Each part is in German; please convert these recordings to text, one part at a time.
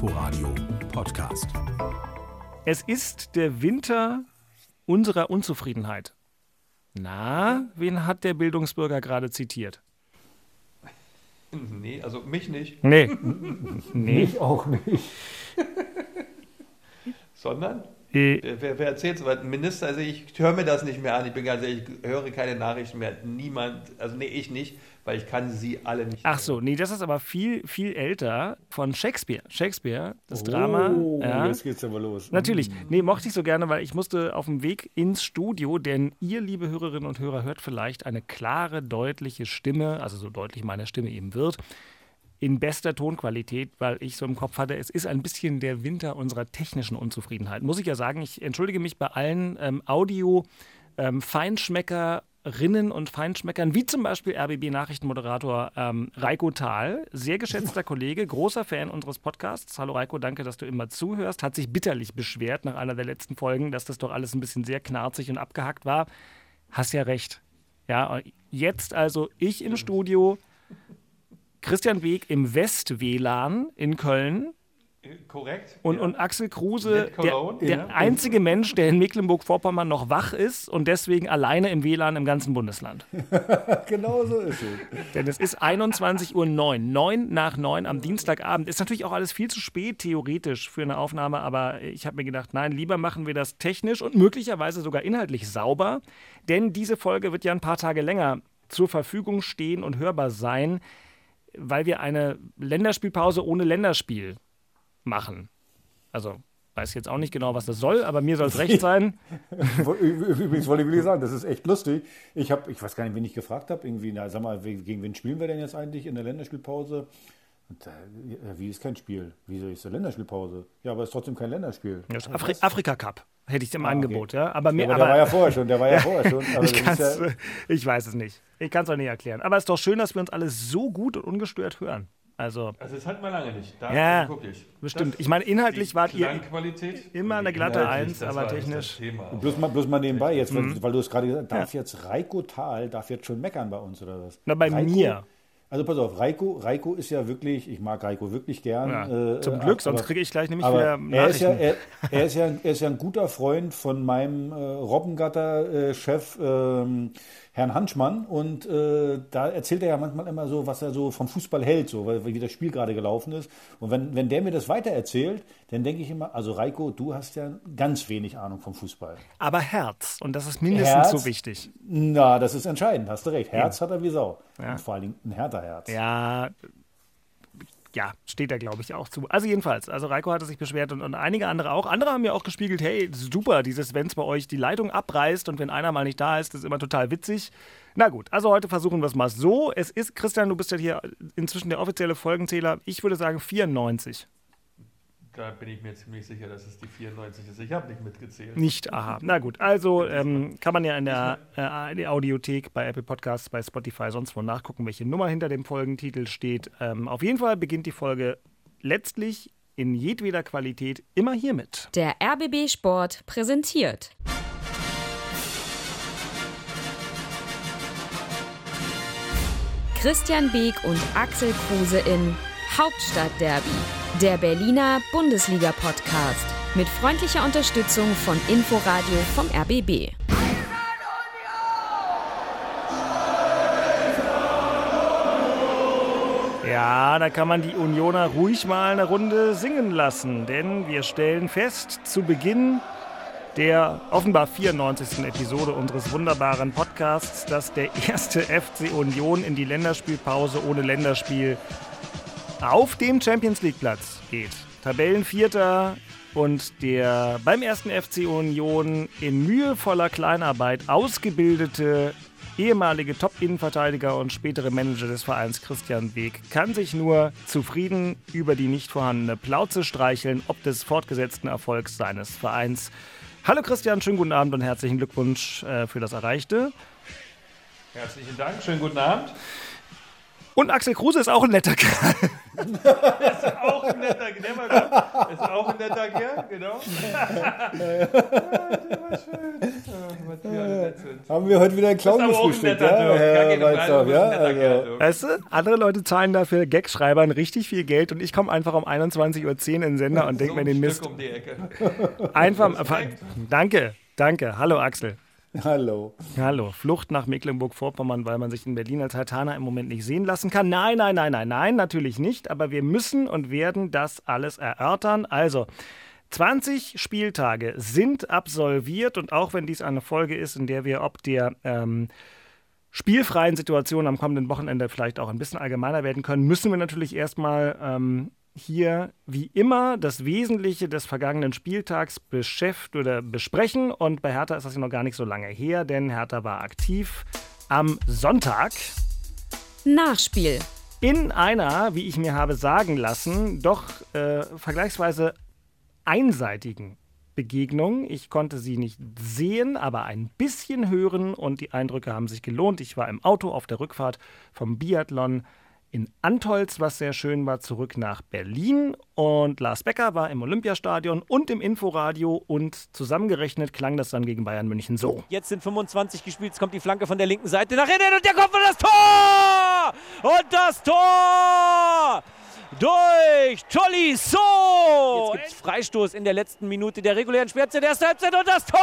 Inforadio Podcast. Es ist der Winter unserer Unzufriedenheit. Na, wen hat der Bildungsbürger gerade zitiert? Nee, also mich nicht. Nee. nee. Ich auch nicht. Sondern? Äh, Wer, wer erzählt so was? Ein Minister, also ich höre mir das nicht mehr an. Ich bin ganz ehrlich, ich höre keine Nachrichten mehr. Niemand, also nee, ich nicht, weil ich kann sie alle nicht. Ach so, nee, das ist aber viel, viel älter von Shakespeare. Shakespeare, das Drama. Oh, Ja. jetzt geht's aber los. Natürlich. Nee, mochte ich so gerne, weil ich musste auf dem Weg ins Studio, denn ihr, liebe Hörerinnen und Hörer, hört vielleicht eine klare, deutliche Stimme, also so deutlich meine Stimme eben wird, in bester Tonqualität, weil ich so im Kopf hatte, es ist ein bisschen der Winter unserer technischen Unzufriedenheit. Muss ich ja sagen, ich entschuldige mich bei allen ähm, Audio-Feinschmeckerinnen und Feinschmeckern, wie zum Beispiel RBB-Nachrichtenmoderator ähm, Reiko Thal, sehr geschätzter Kollege, großer Fan unseres Podcasts. Hallo Reiko, danke, dass du immer zuhörst. Hat sich bitterlich beschwert nach einer der letzten Folgen, dass das doch alles ein bisschen sehr knarzig und abgehackt war. Hast ja recht. Ja, jetzt also ich im Studio, Christian Weg im West-WLAN in Köln Korrekt? und, ja. und Axel Kruse, Mit der, Cologne, der ja. einzige Mensch, der in Mecklenburg-Vorpommern noch wach ist und deswegen alleine im WLAN im ganzen Bundesland. Genau so ist es. Denn es ist 21.09 Uhr, 9 nach 9 am Dienstagabend. Ist natürlich auch alles viel zu spät, theoretisch, für eine Aufnahme, aber ich habe mir gedacht, nein, lieber machen wir das technisch und möglicherweise sogar inhaltlich sauber, denn diese Folge wird ja ein paar Tage länger zur Verfügung stehen und hörbar sein, weil wir eine Länderspielpause ohne Länderspiel machen. Also, weiß jetzt auch nicht genau, was das soll, aber mir soll es recht sein. Übrigens wollte ich sagen, das ist echt lustig. Ich habe, ich weiß gar nicht, wen ich gefragt habe, irgendwie, na, sag mal, gegen wen spielen wir denn jetzt eigentlich in der Länderspielpause? Und, äh, ja, wie ist kein Spiel? Wieso ist der Länderspielpause? Ja, aber es ist trotzdem kein Länderspiel. Das Afri Afrika Cup hätte ich im Ah, okay. Angebot, ja. Aber Ja, mir, aber der war ja vorher schon, der war ja vorher schon. Aber ich, ja, äh, ich weiß es nicht. Ich kann es auch nicht erklären. Aber es ist doch schön, dass wir uns alle so gut und ungestört hören. Also, Also das hatten wir lange nicht. Da, Ja, wirklich. bestimmt. Das- Ich meine, inhaltlich die wart ihr immer eine glatte Eins, aber technisch- bloß, mal, bloß mal nebenbei jetzt, weil, Mhm. weil du es gerade gesagt hast, darf jetzt Reiko Thal, darf jetzt schon meckern bei uns oder was? Na, bei Reiko, mir. Also pass auf, Reiko, Reiko ist ja wirklich, ich mag Reiko wirklich gern. Ja, äh, zum äh, Glück, sonst aber- kriege ich gleich nämlich wieder er ist, ja, Nachrichten. er, er, ist ja, er ist ja ein guter Freund von meinem äh, Robbengatter-Chef ähm, Herrn Hanschmann und äh, da erzählt er ja manchmal immer so, was er so vom Fußball hält, so weil, wie das Spiel gerade gelaufen ist. Und wenn, wenn der mir das weiter erzählt, dann denke ich immer, also Reiko, du hast ja ganz wenig Ahnung vom Fußball. Aber Herz. Und das ist mindestens Herz? so wichtig. Na, das ist entscheidend, hast du recht. Herz hat er wie Sau. Ja. Und vor allen Dingen ein härter Herz. Ja, ja, steht er, glaube ich, auch zu. Also jedenfalls, also Reiko hatte sich beschwert und, und einige andere auch. Andere haben mir auch gespiegelt, hey, super, dieses, wenn es bei euch die Leitung abreißt und wenn einer mal nicht da ist, das ist immer total witzig. Na gut, also heute versuchen wir es mal so. Es ist, Christian, du bist ja hier inzwischen der offizielle Folgenzähler. Ich würde sagen 94. Da bin ich mir ziemlich sicher, dass es die 94 ist. Ich habe nicht mitgezählt. Nicht, aha. Na gut, also ähm, kann man ja in der, äh, in der Audiothek bei Apple Podcasts, bei Spotify, sonst wo nachgucken, welche Nummer hinter dem Folgentitel steht. Ähm, auf jeden Fall beginnt die Folge letztlich in jedweder Qualität immer hiermit. Der RBB Sport präsentiert. Christian Beek und Axel Kruse in Hauptstadtderby, der Berliner Bundesliga-Podcast. Mit freundlicher Unterstützung von Inforadio vom RBB. Ja, da kann man die Unioner ruhig mal eine Runde singen lassen, denn wir stellen fest, zu Beginn der offenbar 94. Episode unseres wunderbaren Podcasts, dass der erste FC Union in die Länderspielpause ohne Länderspiel auf dem Champions League Platz geht. Tabellenvierter und der beim ersten FC Union in mühevoller Kleinarbeit ausgebildete ehemalige Top-Innenverteidiger und spätere Manager des Vereins Christian Weg kann sich nur zufrieden über die nicht vorhandene Plauze streicheln, ob des fortgesetzten Erfolgs seines Vereins. Hallo Christian, schönen guten Abend und herzlichen Glückwunsch äh, für das Erreichte. Herzlichen Dank, schönen guten Abend. Und Axel Kruse ist auch ein netter Kerl. Auch ein netter, der war gut. Ist auch ein netter Kerl, genau. ja, sind. Haben wir heute wieder ein Clown gefrühstückt, ja, Herr ja? Also. Weißt du, andere Leute zahlen dafür Gagschreibern richtig viel Geld und ich komme einfach um 21.10 Uhr in den Sender und denke So mir den Mist. Stück um die Ecke. Einfach, danke, danke. Hallo Axel. Hallo. Hallo, Flucht nach Mecklenburg-Vorpommern, weil man sich in Berlin als Hatana im Moment nicht sehen lassen kann. Nein, nein, nein, nein, nein, natürlich nicht. Aber wir müssen und werden das alles erörtern. Also, 20 Spieltage sind absolviert und auch wenn dies eine Folge ist, in der wir ob der ähm, spielfreien Situation am kommenden Wochenende vielleicht auch ein bisschen allgemeiner werden können, müssen wir natürlich erstmal ähm, hier wie immer das Wesentliche des vergangenen Spieltags beschäft oder besprechen. Und bei Hertha ist das ja noch gar nicht so lange her, denn Hertha war aktiv am Sonntag Nachspiel. in einer, wie ich mir habe sagen lassen, doch äh, vergleichsweise einseitigen Begegnung. Ich konnte sie nicht sehen, aber ein bisschen hören und die Eindrücke haben sich gelohnt. Ich war im Auto auf der Rückfahrt vom Biathlon in Antolz, was sehr schön war, zurück nach Berlin. Und Lars Becker war im Olympiastadion und im Inforadio und zusammengerechnet klang das dann gegen Bayern München so. Jetzt sind 25 gespielt, es kommt die Flanke von der linken Seite nach innen und der kommt von das Tor! Und das Tor! Durch Tolisso! Jetzt gibt es Freistoß in der letzten Minute der regulären Sperrzeit der ersten Halbzeit und das Tor!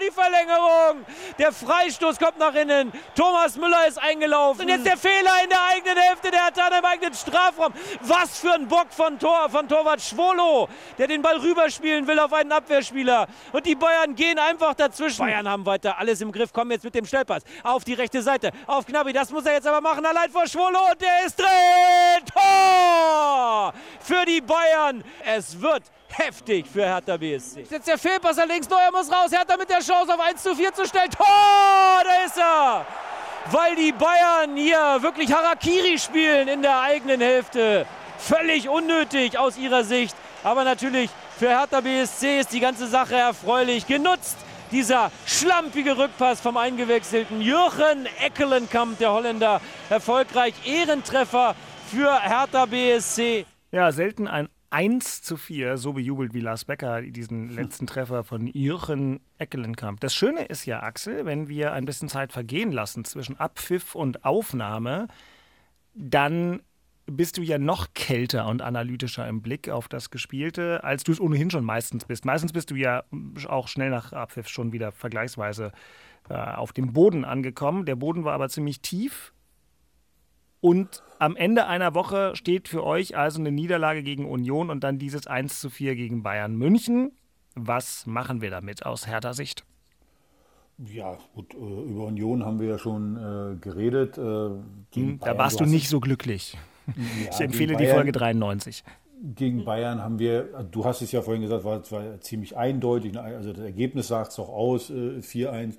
Die Verlängerung! Der Freistoß kommt nach innen. Thomas Müller ist eingelaufen. Und jetzt der Fehler in der eigenen Hälfte. Der hat im eigenen Strafraum. Was für ein Bock von Tor, von Torwart Schwolo, der den Ball rüberspielen will auf einen Abwehrspieler. Und die Bayern gehen einfach dazwischen. Bayern haben weiter alles im Griff, kommen jetzt mit dem Schnellpass auf die rechte Seite. Auf Gnabry, das muss er jetzt aber machen. Allein vor Schwolo und der ist drin. Tor für die Bayern. Es wird heftig für Hertha BSC. Jetzt der Fehlpasser links, Neuer muss raus. Hertha mit der Chance auf 1 zu 4 zu stellen. Tor, da ist er. Weil die Bayern hier wirklich Harakiri spielen in der eigenen Hälfte. Völlig unnötig aus ihrer Sicht. Aber natürlich für Hertha BSC ist die ganze Sache erfreulich genutzt. Dieser schlampige Rückpass vom eingewechselten Jürgen Eckelenkamp, der Holländer, erfolgreich Ehrentreffer für Hertha BSC. Ja, selten ein 1 zu 4, so bejubelt wie Lars Becker diesen letzten Treffer von Jürgen Eckelenkamp. Das Schöne ist ja, Axel, wenn wir ein bisschen Zeit vergehen lassen zwischen Abpfiff und Aufnahme, dann bist du ja noch kälter und analytischer im Blick auf das Gespielte, als du es ohnehin schon meistens bist. Meistens bist du ja auch schnell nach Abpfiff schon wieder vergleichsweise äh, auf dem Boden angekommen. Der Boden war aber ziemlich tief. Und am Ende einer Woche steht für euch also eine Niederlage gegen Union und dann dieses 1 zu 4 gegen Bayern München. Was machen wir damit aus Hertha Sicht? Ja, gut, äh, über Union haben wir ja schon äh, geredet. Äh, gegen Da Bayern, warst du nicht so glücklich. Ja, Ich empfehle die Bayern- Folge 93. Gegen Bayern haben wir, du hast es ja vorhin gesagt, war, es war ziemlich eindeutig. ne? Also das Ergebnis sagt es doch aus, äh, 4-1.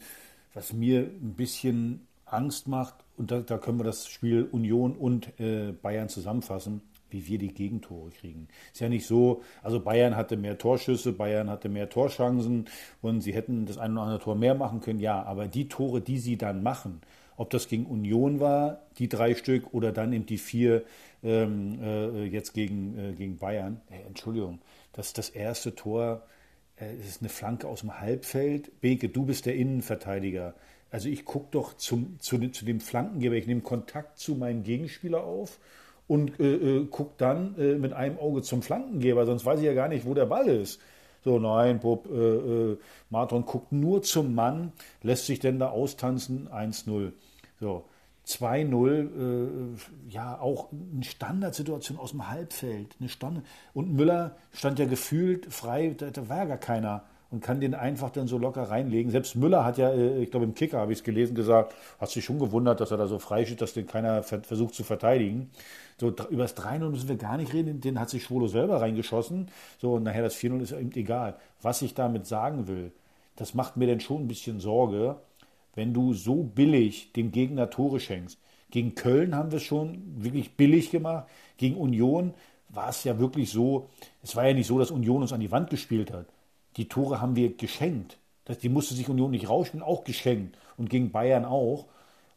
Was mir ein bisschen Angst macht, und da, da können wir das Spiel Union und äh, Bayern zusammenfassen, wie wir die Gegentore kriegen. Ist ja nicht so, also Bayern hatte mehr Torschüsse, Bayern hatte mehr Torchancen und sie hätten das ein oder andere Tor mehr machen können, ja, aber die Tore, die sie dann machen, ob das gegen Union war, die drei Stück, oder dann eben die vier ähm, äh, jetzt gegen, äh, gegen Bayern. Hey, Entschuldigung, das das erste Tor, äh, es ist eine Flanke aus dem Halbfeld. Beke, du bist der Innenverteidiger. Also ich gucke doch zum, zu, dem- zu dem Flankengeber, ich nehme Kontakt zu meinem Gegenspieler auf und äh, äh, gucke dann äh, mit einem Auge zum Flankengeber, sonst weiß ich ja gar nicht, wo der Ball ist. So, nein, Bob, äh, äh, Marton guckt nur zum Mann, lässt sich denn da austanzen, 1-0. So, 2-0, äh, ja, auch eine Standardsituation aus dem Halbfeld. Eine Standard und Müller stand ja gefühlt frei, da, da war gar keiner und kann den einfach dann so locker reinlegen. Selbst Müller hat ja, äh, ich glaube im Kicker habe ich es gelesen, gesagt, hat sich schon gewundert, dass er da so frei steht, dass den keiner ver versucht zu verteidigen. So, über das 3-0 müssen wir gar nicht reden, den hat sich Schwolo selber reingeschossen. So, und nachher das 4-0 ist eben egal. Was ich damit sagen will, das macht mir dann schon ein bisschen Sorge, wenn du so billig dem Gegner Tore schenkst. Gegen Köln haben wir es schon wirklich billig gemacht. Gegen Union war es ja wirklich so, es war ja nicht so, dass Union uns an die Wand gespielt hat. Die Tore haben wir geschenkt. Die musste sich Union nicht rausspielen, auch geschenkt. Und gegen Bayern auch.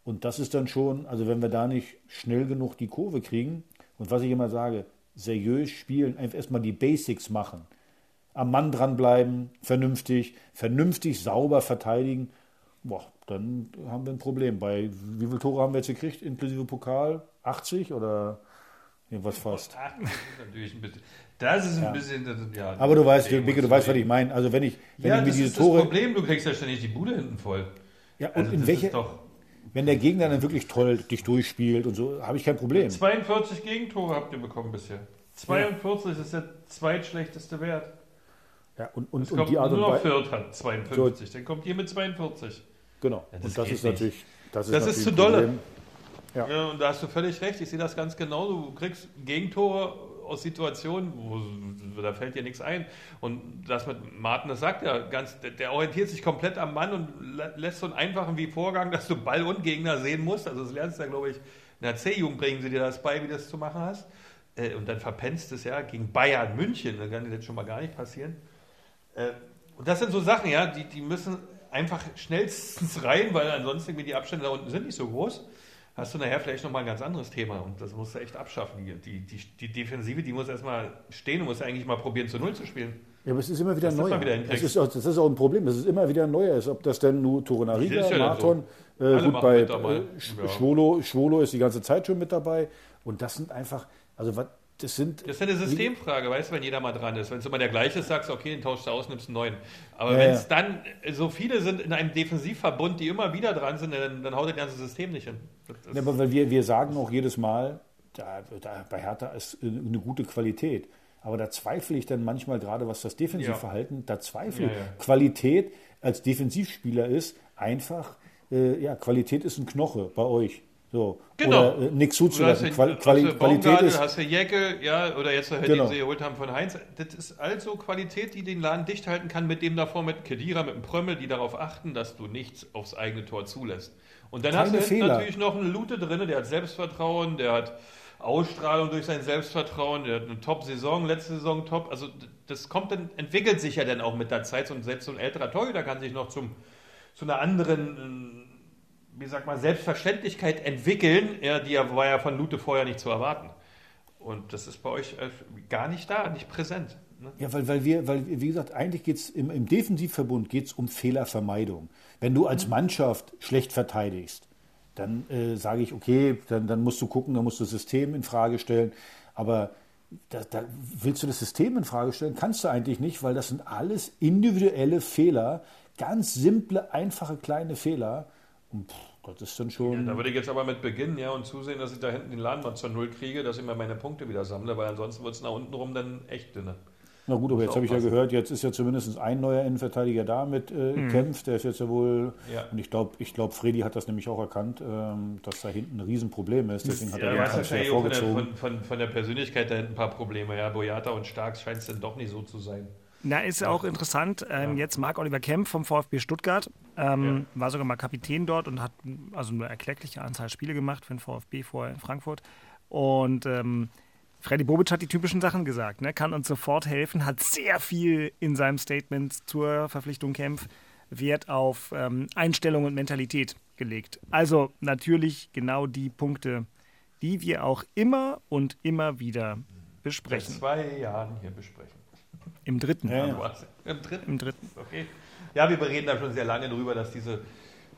Und das ist dann schon, also wenn wir da nicht schnell genug die Kurve kriegen, und was ich immer sage, seriös spielen, einfach erstmal die Basics machen. Am Mann dranbleiben, vernünftig, vernünftig sauber verteidigen boah, dann haben wir ein Problem. Bei wie viele Tore haben wir jetzt gekriegt, inklusive Pokal? 80 oder irgendwas fast? Ach, das ist natürlich ein bisschen. Das ist ein Ja. bisschen. Das, ja, Aber du weißt, Bicke, du weißt, was ich meine. Also wenn ich, wenn Ja, ich mir das diese ist Tore. das Problem. Du kriegst ja ständig die Bude hinten voll. Ja, und Also in welche, wenn der Gegner dann wirklich toll dich durchspielt und so, habe ich kein Problem. 42 Gegentore habt ihr bekommen bisher. 42 ist der zweitschlechteste Wert. Ja, und, und, und die Art nur und Weise. Fürth hat 52. Dann kommt ihr mit 42. Genau. Ja, das und das ist nicht. natürlich. Das ist, Das ist zu dolle. Ja. Ja. und da hast du völlig recht. Ich sehe das ganz genau. Du kriegst Gegentore aus Situationen, wo da fällt dir nichts ein. Und das mit Martin, das sagt ja ganz, der, orientiert sich komplett am Mann und lä- lässt so einen einfachen wie Vorgang, dass du Ball und Gegner sehen musst. Also das lernst du ja, glaube ich, in der C-Jugend bringen sie dir das bei, wie du das zu machen hast. Äh, Und dann verpennst du es ja gegen Bayern München. Da kann dir das schon mal gar nicht passieren. Äh, Und das sind so Sachen, ja, die, die müssen einfach schnellstens rein, weil ansonsten die Abstände da unten sind nicht so groß. Hast du nachher vielleicht nochmal ein ganz anderes Thema und das musst du echt abschaffen. Die, die, die, die Defensive, die muss erstmal stehen und muss eigentlich mal probieren, zu Null zu spielen. Ja, aber es ist immer wieder das neu. Das ist, auch, das ist auch ein Problem, dass es immer wieder neuer ist. Ob das denn nur ist ja Marton, so. äh, gut bei äh. Schwolo, Schwolo ist die ganze Zeit schon mit dabei. Und das sind einfach, also was, das sind. Das ist eine Systemfrage, weißt du, wenn jeder mal dran ist. Wenn es immer der gleiche ist, sagst du, okay, den tauschst du aus, nimmst einen neuen. Aber Ja, wenn ja. es dann so viele sind in einem Defensivverbund, die immer wieder dran sind, dann, dann haut das ganze System nicht hin. Ja, aber weil wir, wir sagen auch jedes Mal, da, da, bei Hertha ist eine gute Qualität. Aber da zweifle ich dann manchmal gerade, was das Defensivverhalten, da zweifle ich. Ja, ja. Qualität als Defensivspieler ist einfach, äh, ja, Qualität ist ein Knoche bei euch. So. Genau. Oder äh, nichts Du hast zuzulassen. ja- Quali hast Quali du Qualität ist. hast du Jäcke, ja, oder jetzt, halt, Genau. den sie geholt haben von Heinz. Das ist also Qualität, die den Laden dicht halten kann, mit dem davor, mit Kedira, mit dem Prömmel, die darauf achten, dass du nichts aufs eigene Tor zulässt. Und dann hast du Keine hinten Fehler. natürlich noch einen Lute drin, der hat Selbstvertrauen, der hat Ausstrahlung durch sein Selbstvertrauen, der hat eine Top-Saison, letzte Saison top. Also das kommt dann, entwickelt sich ja dann auch mit der Zeit und selbst so ein älterer Torhüter kann sich noch zum, zu einer anderen ähm, wie sagt man, Selbstverständlichkeit entwickeln, ja, die war ja von Lute vorher nicht zu erwarten. Und das ist bei euch äh, gar nicht da, nicht präsent. Ne? Ja, weil, weil wir, weil, wie gesagt, eigentlich geht es im, im Defensivverbund geht's um Fehlervermeidung. Wenn du Mhm. als Mannschaft schlecht verteidigst, dann äh, sage ich, okay, dann, dann musst du gucken, dann musst du das System in Frage stellen. Aber da, da willst du das System in Frage stellen? Kannst du eigentlich nicht, weil das sind alles individuelle Fehler, ganz simple, einfache, kleine Fehler. Und pff, das ist dann schon. Da würde ich jetzt aber mit beginnen, ja, und zusehen, dass ich da hinten den Laden mal zur Null kriege, dass ich mir meine Punkte wieder sammle, weil ansonsten wird es nach unten rum dann echt dünne. Na gut, aber jetzt habe ich ja aufpassen. gehört, jetzt ist ja zumindest ein neuer Innenverteidiger da mit äh, Kempf, der ist jetzt ja wohl, Ja. und ich glaube, ich glaub, Freddy hat das nämlich auch erkannt, ähm, dass da hinten ein Riesenproblem ist, deswegen hat Ja, er du den Transfer wahrscheinlich auch von der, vorgezogen. von, von, von der Persönlichkeit da hinten ein paar Probleme. Ja, Boyata und Stark scheint es dann doch nicht so zu sein. Na, ist auch interessant. Ähm, Jetzt Marc-Oliver Kempf vom VfB Stuttgart. Ähm, War sogar mal Kapitän dort und hat also eine erkleckliche Anzahl Spiele gemacht für den VfB vorher in Frankfurt. Und ähm, Freddy Bobic hat die typischen Sachen gesagt. Ne? Kann uns sofort helfen, hat sehr viel in seinem Statement zur Verpflichtung Kempf Wert auf ähm, Einstellung und Mentalität gelegt. Also natürlich genau die Punkte, die wir auch immer und immer wieder Seit besprechen. zwei Jahren hier besprechen. Im dritten. Ja, ja. Du warst Im dritten. Im dritten. Okay. Ja, wir reden da schon sehr lange drüber, dass diese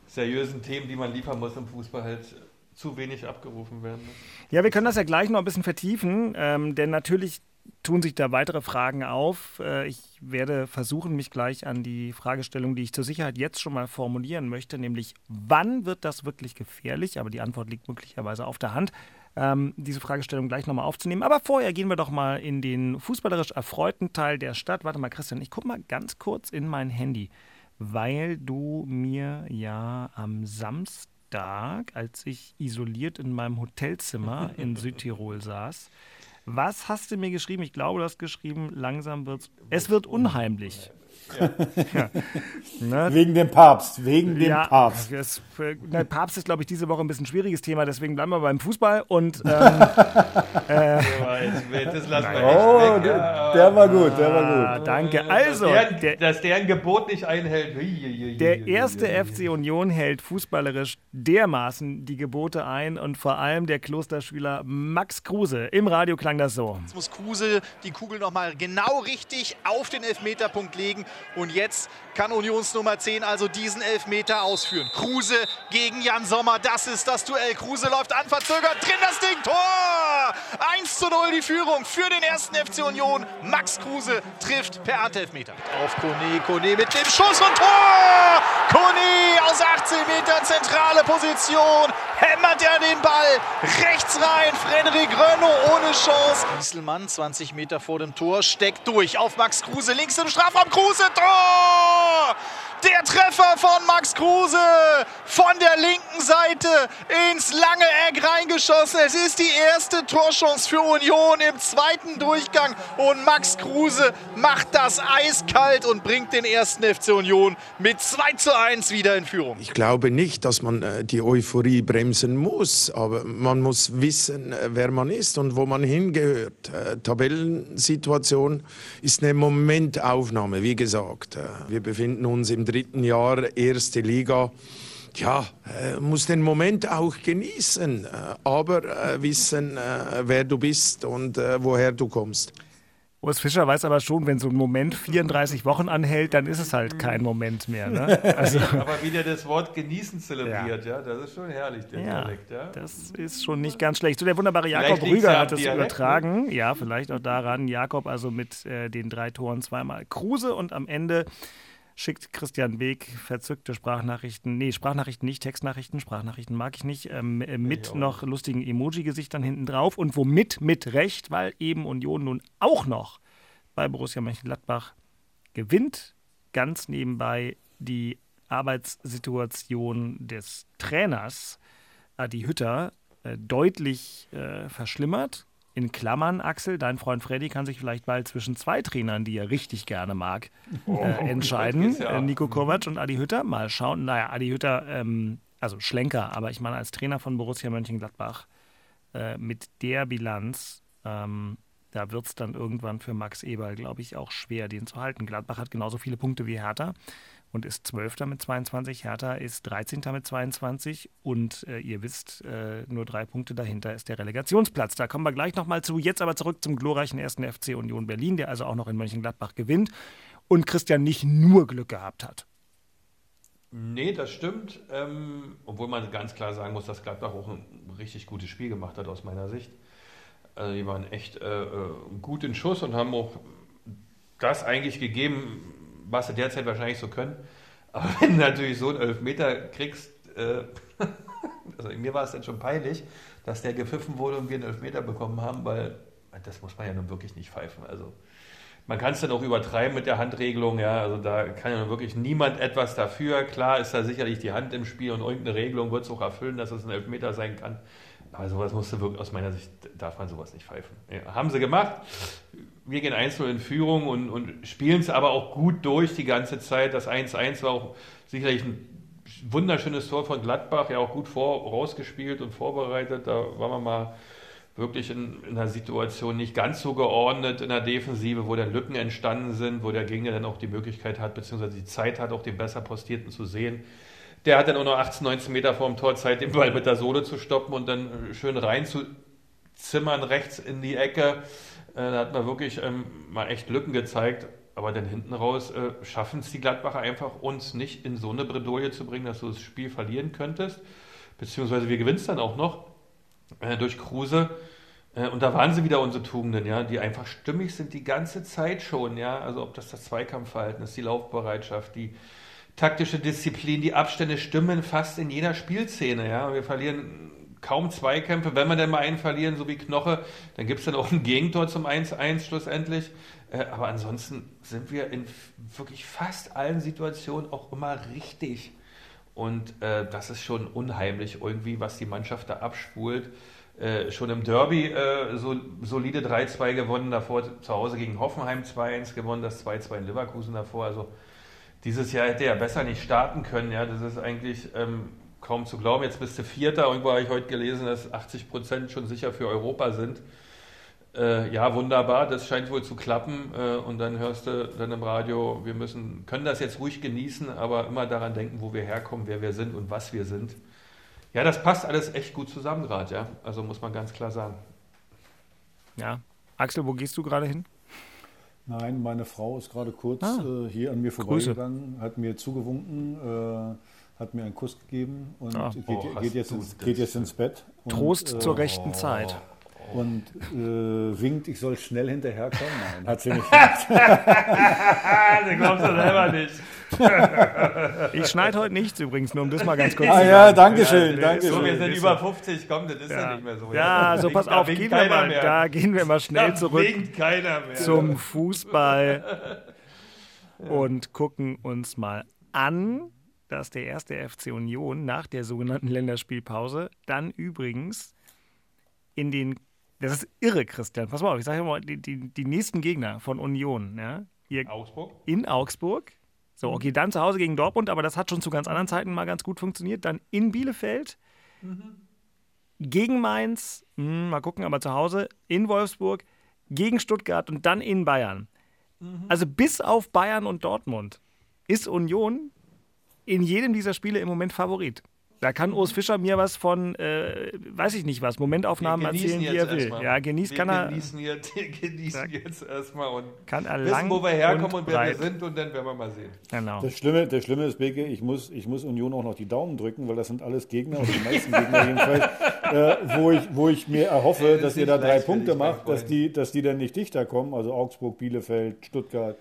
seriösen Themen, die man liefern muss im Fußball, halt zu wenig abgerufen werden. ne? Ja, wir können das ja gleich noch ein bisschen vertiefen, ähm, denn natürlich tun sich da weitere Fragen auf. Äh, ich werde versuchen, mich gleich an die Fragestellung, die ich zur Sicherheit jetzt schon mal formulieren möchte, nämlich wann wird das wirklich gefährlich? Aber die Antwort liegt möglicherweise auf der Hand. Ähm, diese Fragestellung gleich nochmal aufzunehmen. Aber vorher gehen wir doch mal in den fußballerisch erfreuten Teil der Stadt. Warte mal, Christian, ich gucke mal ganz kurz in mein Handy, weil du mir ja am Samstag, als ich isoliert in meinem Hotelzimmer in Südtirol saß, was hast du mir geschrieben? Ich glaube, du hast geschrieben, langsam wird's. Es wird unheimlich. Ja. Ne? Wegen dem Papst, wegen dem Papst. Das, äh, na, Papst ist, glaube ich, diese Woche ein bisschen ein schwieriges Thema, deswegen bleiben wir beim Fußball. Und ähm, Ja, jetzt, das lassen wir Oh, echt weg. der, Ja. der war gut, der ah, war gut. danke. Also, dass, der, dass der ein Gebot nicht einhält. Der erste. FC Union hält fußballerisch dermaßen die Gebote ein und vor allem der Klosterschüler Max Kruse. Im Radio klang das so. Jetzt muss Kruse die Kugel nochmal genau richtig auf den Elfmeterpunkt legen. Und jetzt kann Unions Nummer 10 also diesen Elfmeter ausführen. Kruse gegen Jan Sommer. Das ist das Duell. Kruse läuft an, verzögert, drin das Ding. Tor! 1 zu 0 die Führung für den ersten FC Union. Max Kruse trifft per Handelfmeter. Auf Kone, Kone mit dem Schuss und Tor! Kone aus 18 Metern zentrale Position. Hämmert er den Ball rechts rein. Frederik Renault ohne Chance. Gieselmann 20 Meter vor dem Tor steckt durch auf Max Kruse. Links im Strafraum. Kruse, Tor! Der Treffer von Max Kruse von der linken Seite ins lange Eck reingeschossen. Es ist die erste Torchance für Union im zweiten Durchgang und Max Kruse macht das eiskalt und bringt den ersten FC Union mit 2 zu 1 wieder in Führung. Ich glaube nicht, dass man äh, die Euphorie bremsen muss, aber man muss wissen, äh, wer man ist und wo man hingehört. Äh, Tabellensituation ist eine Momentaufnahme, wie gesagt. Wir befinden uns im dritten Jahr erste Liga. Ja, äh, muss den Moment auch genießen, äh, aber äh, wissen, äh, wer du bist und äh, woher du kommst. Urs Fischer weiß aber schon, wenn so ein Moment 34 Wochen anhält, dann ist es halt kein Moment mehr. Ne? Also, aber wie der das Wort genießen zelebriert, ja, ja das ist schon herrlich, der ja, Dialekt. Ja? Das ist schon nicht ganz schlecht. So, der wunderbare Jakob Rüger hat es übertragen. Ne? Ja, vielleicht auch daran. Jakob also mit äh, den drei Toren zweimal Kruse und am Ende schickt Christian Weg verzückte Sprachnachrichten, nee, Sprachnachrichten nicht, Textnachrichten, Sprachnachrichten mag ich nicht, ähm, äh, mit ich noch lustigen Emoji-Gesichtern hinten drauf und womit? Mit Recht, weil eben Union nun auch noch bei Borussia Mönchengladbach gewinnt, ganz nebenbei die Arbeitssituation des Trainers Adi Hütter äh, deutlich äh, verschlimmert in Klammern, Axel, dein Freund Freddy kann sich vielleicht bald zwischen zwei Trainern, die er richtig gerne mag, oh, äh, entscheiden. Ja. Äh, Nico Kovac und Adi Hütter. Mal schauen. Naja, Adi Hütter, ähm, also Schlenker, aber ich meine als Trainer von Borussia Mönchengladbach äh, mit der Bilanz, ähm, da wird es dann irgendwann für Max Eberl, glaube ich, auch schwer, den zu halten. Gladbach hat genauso viele Punkte wie Hertha und ist Zwölfter mit 22. Hertha ist 13. mit 22 und äh, ihr wisst, äh, nur drei Punkte dahinter ist der Relegationsplatz. Da kommen wir gleich nochmal zu. Jetzt aber zurück zum glorreichen ersten FC Union Berlin, der also auch noch in Mönchengladbach gewinnt und Christian nicht nur Glück gehabt hat. Nee, das stimmt. Ähm, obwohl man ganz klar sagen muss, dass Gladbach auch ein richtig gutes Spiel gemacht hat aus meiner Sicht. Also die waren echt äh, äh gut in Schuss und haben auch das eigentlich gegeben, was sie derzeit wahrscheinlich so können. Aber wenn du natürlich so einen Elfmeter kriegst, äh, also mir war es dann schon peinlich, dass der gepfiffen wurde und wir einen Elfmeter bekommen haben, weil das muss man ja nun wirklich nicht pfeifen. Also man kann es dann auch übertreiben mit der Handregelung, ja, also da kann ja nun wirklich niemand etwas dafür. Klar ist da sicherlich die Hand im Spiel und irgendeine Regelung wird es auch erfüllen, dass es ein Elfmeter sein kann. Aber sowas musste wirklich, aus meiner Sicht darf man sowas nicht pfeifen. Ja, haben sie gemacht wir gehen einzeln in Führung und, und spielen es aber auch gut durch die ganze Zeit. Das 1-1 war auch sicherlich ein wunderschönes Tor von Gladbach, ja auch gut vor, rausgespielt und vorbereitet. Da waren wir mal wirklich in, in, einer Situation nicht ganz so geordnet in der Defensive, wo dann Lücken entstanden sind, wo der Gegner dann auch die Möglichkeit hat, beziehungsweise die Zeit hat, auch den besser postierten zu sehen. Der hat dann auch noch 18, 19 Meter vor dem Tor Zeit, den Ball mit der Sohle zu stoppen und dann schön reinzuzimmern rechts in die Ecke. Äh, da hat man wirklich ähm, mal echt Lücken gezeigt. Aber dann hinten raus äh, schaffen es die Gladbacher einfach, uns nicht in so eine Bredouille zu bringen, dass du das Spiel verlieren könntest. Beziehungsweise wir gewinnen es dann auch noch äh, durch Kruse. Äh, und da waren sie wieder unsere Tugenden, ja, die einfach stimmig sind die ganze Zeit schon, ja. Also ob das das Zweikampfverhalten ist, die Laufbereitschaft, die taktische Disziplin, die Abstände stimmen fast in jeder Spielszene, ja. Wir verlieren kaum Zweikämpfe. Wenn wir denn mal einen verlieren, so wie Knoche, dann gibt es dann auch ein Gegentor zum 1-1 schlussendlich. Äh, aber ansonsten sind wir in wirklich fast allen Situationen auch immer richtig. Und äh, das ist schon unheimlich irgendwie, was die Mannschaft da abspult. Äh, schon im Derby äh, so, solide 3-2 gewonnen, davor zu Hause gegen Hoffenheim 2-1 gewonnen, das 2-2 in Leverkusen davor. Also dieses Jahr hätte er besser nicht starten können. Ja, das ist eigentlich ähm, kaum zu glauben. Jetzt bist du Vierter. Irgendwo habe ich heute gelesen, dass 80 Prozent schon sicher für Europa sind. Äh, ja, wunderbar, das scheint wohl zu klappen. Äh, und dann hörst du dann im Radio, wir müssen, können das jetzt ruhig genießen, aber immer daran denken, wo wir herkommen, wer wir sind und was wir sind. Ja, das passt alles echt gut zusammen gerade, ja. Also muss man ganz klar sagen. Ja. Axel, wo gehst du gerade hin? Nein, meine Frau ist gerade kurz Ah. äh, hier an mir Grüße. vorbeigegangen, hat mir zugewunken, äh, hat mir einen Kuss gegeben und Ah. geht, Oh, geht, jetzt ins, geht jetzt ins Bett. Und, Trost äh, zur rechten Zeit. Und äh, winkt, ich soll schnell hinterherkommen. Nein, hat sie nicht. Ah, das glaubst du selber nicht. Ich schneide heute nichts übrigens, nur um das mal ganz kurz ah zu ja, sagen. danke schön, nee, danke So, wir schön. sind ist über so. 50, komm, das ist ja, Ja, nicht mehr so. ja so pass auf, gehen wir mal, mehr. da gehen wir mal schnell Da zurück winkt keiner mehr. zum Fußball und gucken uns mal an, dass der erste FC Union nach der sogenannten Länderspielpause dann übrigens in den, das ist irre, Christian, pass mal auf, ich sage mal, die, die, die nächsten Gegner von Union, ja, hier Augsburg? in Augsburg. So, okay, dann zu Hause gegen Dortmund, aber das hat schon zu ganz anderen Zeiten mal ganz gut funktioniert. Dann in Bielefeld, gegen Mainz, hm, mal gucken, aber zu Hause, in Wolfsburg, gegen Stuttgart und dann in Bayern. Also bis auf Bayern und Dortmund ist Union in jedem dieser Spiele im Moment Favorit. Da kann Urs Fischer mir was von, äh, weiß ich nicht was, Momentaufnahmen erzählen, wie er will. Ja, genießt kann er, Genießen, jetzt, genießen jetzt erstmal und kann er wissen, wo wir herkommen und, wer breit. wir sind und dann werden wir mal sehen. Genau. Das Schlimme, das Schlimme ist, Beke, ich muss, ich muss Union auch noch die Daumen drücken, weil das sind alles Gegner, oder die meisten Gegner jedenfalls, äh, wo, ich, wo ich mir erhoffe, Das dass ihr da drei Punkte macht, dass die, dass die dann nicht dichter kommen, also Augsburg, Bielefeld, Stuttgart.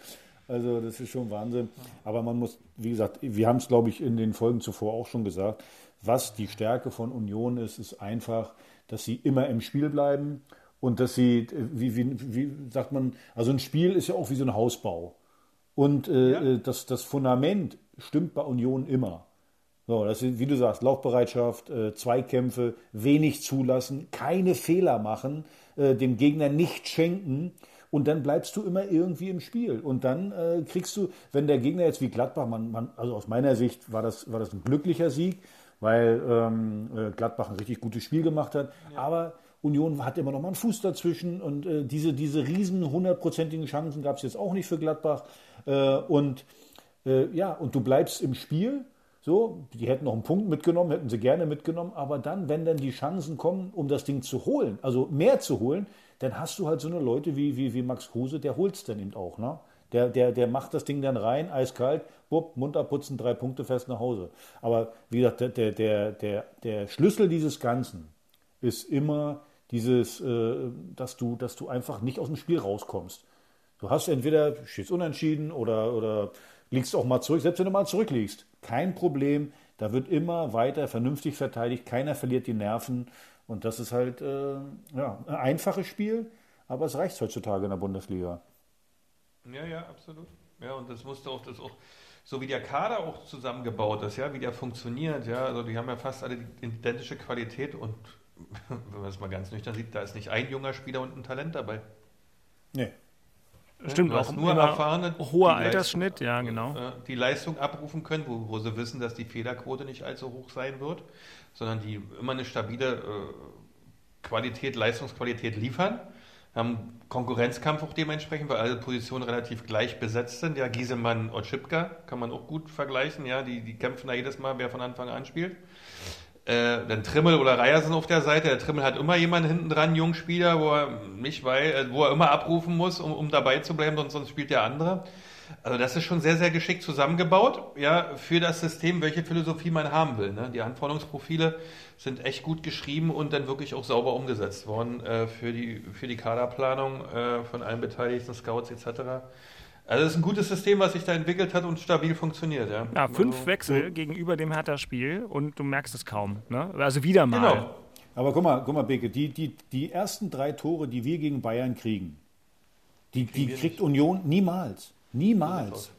Also das ist schon Wahnsinn. Aber man muss, wie gesagt, wir haben es, glaube ich, in den Folgen zuvor auch schon gesagt, was die Stärke von Union ist, ist einfach, dass sie immer im Spiel bleiben und dass sie, äh, wie, wie, wie sagt man, also ein Spiel ist ja auch wie so ein Hausbau. Und äh, äh, das, das Fundament stimmt bei Union immer. So, das ist, wie du sagst, Laufbereitschaft, äh, Zweikämpfe, wenig zulassen, keine Fehler machen, äh, dem Gegner nicht schenken und dann bleibst du immer irgendwie im Spiel. Und dann äh, kriegst du, wenn der Gegner jetzt wie Gladbach, man, man, also aus meiner Sicht war das, war das ein glücklicher Sieg, weil ähm, äh, Gladbach ein richtig gutes Spiel gemacht hat. Aber Union hat immer noch mal einen Fuß dazwischen und äh, diese, diese riesen hundertprozentigen Chancen gab es jetzt auch nicht für Gladbach. Äh, und äh, ja, und du bleibst im Spiel. So, die hätten noch einen Punkt mitgenommen, hätten sie gerne mitgenommen, aber dann, wenn dann die Chancen kommen, um das Ding zu holen, also mehr zu holen, dann hast du halt so eine Leute wie, wie, wie Max Kruse, der holt es dann eben auch. Ne? Der, der, der macht das Ding dann rein, eiskalt, bupp, munter putzen, drei Punkte fest nach Hause. Aber wie gesagt, der, der, der, der, Schlüssel dieses Ganzen ist immer dieses, äh, dass, du, dass du einfach nicht aus dem Spiel rauskommst. Du hast entweder, stehst unentschieden oder, oder liegst auch mal zurück, selbst wenn du mal zurückliegst. Kein Problem, da wird immer weiter vernünftig verteidigt, keiner verliert die Nerven. Und das ist halt äh, ja, ein einfaches Spiel, aber es reicht heutzutage in der Bundesliga. Ja, ja, absolut. Ja, und das musste auch, das auch, so wie der Kader auch zusammengebaut ist, ja, wie der funktioniert, ja, also die haben ja fast alle die identische Qualität und wenn man es mal ganz nüchtern sieht, da ist nicht ein junger Spieler und ein Talent dabei. Nee. Stimmt, du hast auch nur erfahrene, hoher die Altersschnitt, ja, Leistung- genau. äh, die Leistung abrufen können, wo, wo sie wissen, dass die Fehlerquote nicht allzu hoch sein wird, sondern die immer eine stabile äh, Qualität, Leistungsqualität liefern. Haben Konkurrenzkampf auch dementsprechend, weil alle Positionen relativ gleich besetzt sind. Ja, Giesemann, Otschipka kann man auch gut vergleichen. Ja, die, die kämpfen da jedes Mal, wer von Anfang an spielt. Äh, dann Trimmel oder Reier sind auf der Seite. Der Trimmel hat immer jemanden hinten dran, einen jungen Spieler, wo er nicht weil, äh, wo er immer abrufen muss, um, um dabei zu bleiben, sonst, sonst spielt der andere. Also das ist schon sehr, sehr geschickt zusammengebaut, ja, für das System, welche Philosophie man haben will. Ne? Die Anforderungsprofile sind echt gut geschrieben und dann wirklich auch sauber umgesetzt worden äh, für, die, für die Kaderplanung äh, von allen beteiligten Scouts etc. Also es ist ein gutes System, was sich da entwickelt hat und stabil funktioniert. Ja, Ja, fünf also, Wechsel gegenüber dem Hertha-Spiel und du merkst es kaum. Ne? Also wieder mal. Genau. Aber guck mal, guck mal, Beke, die, die, die ersten drei Tore, die wir gegen Bayern kriegen, die, die wir kriegt Union niemals. Niemals.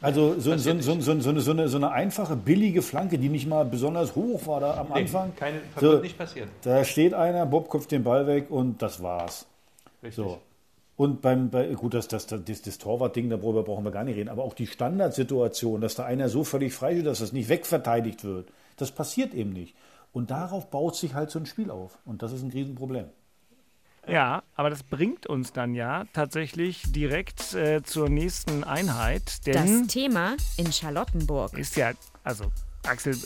Also so, so, so, eine, so, eine, so eine einfache, billige Flanke, die nicht mal besonders hoch war da am Nee, Anfang. keine, wird nicht passieren. Da steht einer, Bob köpft den Ball weg und das war's. Richtig. So. Und beim, bei, gut, das, das, das, das Torwart-Ding, darüber brauchen wir gar nicht reden, aber auch die Standardsituation, dass da einer so völlig frei steht, dass das nicht wegverteidigt wird, das passiert eben nicht. Und darauf baut sich halt so ein Spiel auf. Und das ist ein Riesenproblem. Ja, aber das bringt uns dann ja tatsächlich direkt äh, zur nächsten Einheit. Das Thema in Charlottenburg. ist ja, also Axel,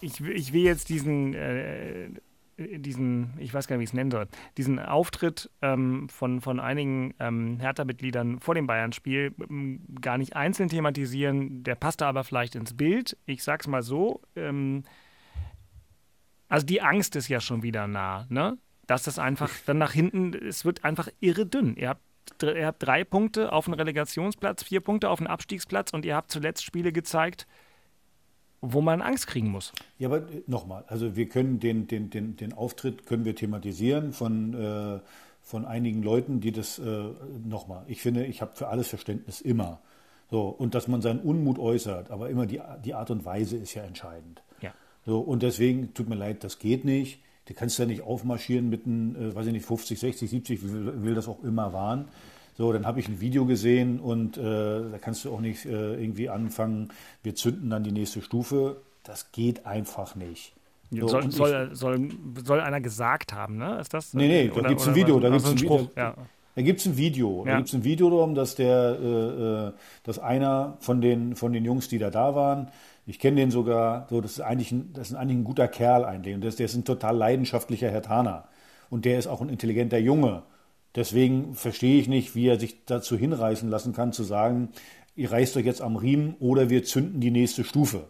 ich, ich will jetzt diesen, äh, diesen, ich weiß gar nicht, wie ich es nennen soll, diesen Auftritt ähm, von, von einigen ähm, Hertha-Mitgliedern vor dem Bayern-Spiel ähm, gar nicht einzeln thematisieren. Der passte aber vielleicht ins Bild. Ich sag's mal so. Ähm, also die Angst ist ja schon wieder nah, ne? Dass das einfach dann nach hinten, es wird einfach irre dünn. Ihr habt ihr habt drei Punkte auf einen Relegationsplatz, vier Punkte auf einen Abstiegsplatz und ihr habt zuletzt Spiele gezeigt, wo man Angst kriegen muss. Ja, aber äh, nochmal, also wir können den, den, den, den Auftritt können wir thematisieren von, äh, von einigen Leuten, die das äh, nochmal. Ich finde, ich habe für alles Verständnis immer. So, und dass man seinen Unmut äußert, aber immer die, die Art und Weise ist ja entscheidend. Ja. So, und deswegen tut mir leid, das geht nicht. Du kannst ja nicht aufmarschieren mit einem, äh, weiß ich nicht, 50, 60, 70, wie will, das auch immer waren. So, dann habe ich ein Video gesehen und äh, da kannst du auch nicht äh, irgendwie anfangen, wir zünden dann die nächste Stufe. Das geht einfach nicht. So, soll, soll, soll, soll, einer gesagt haben, ne? Ist das? Nee, nee, da gibt es ein Video. Da gibt es ein Spruch. Ja. Da gibt es ein Video. Da gibt es ein Video darum, dass der, äh, äh, dass einer von den, von den Jungs, die da da waren, ich kenne den sogar, so, das ist eigentlich ein, das ist eigentlich ein guter Kerl eigentlich. Und das, der ist ein total leidenschaftlicher Herr Taner. Und der ist auch ein intelligenter Junge. Deswegen verstehe ich nicht, wie er sich dazu hinreißen lassen kann, zu sagen, ihr reißt euch jetzt am Riemen oder wir zünden die nächste Stufe.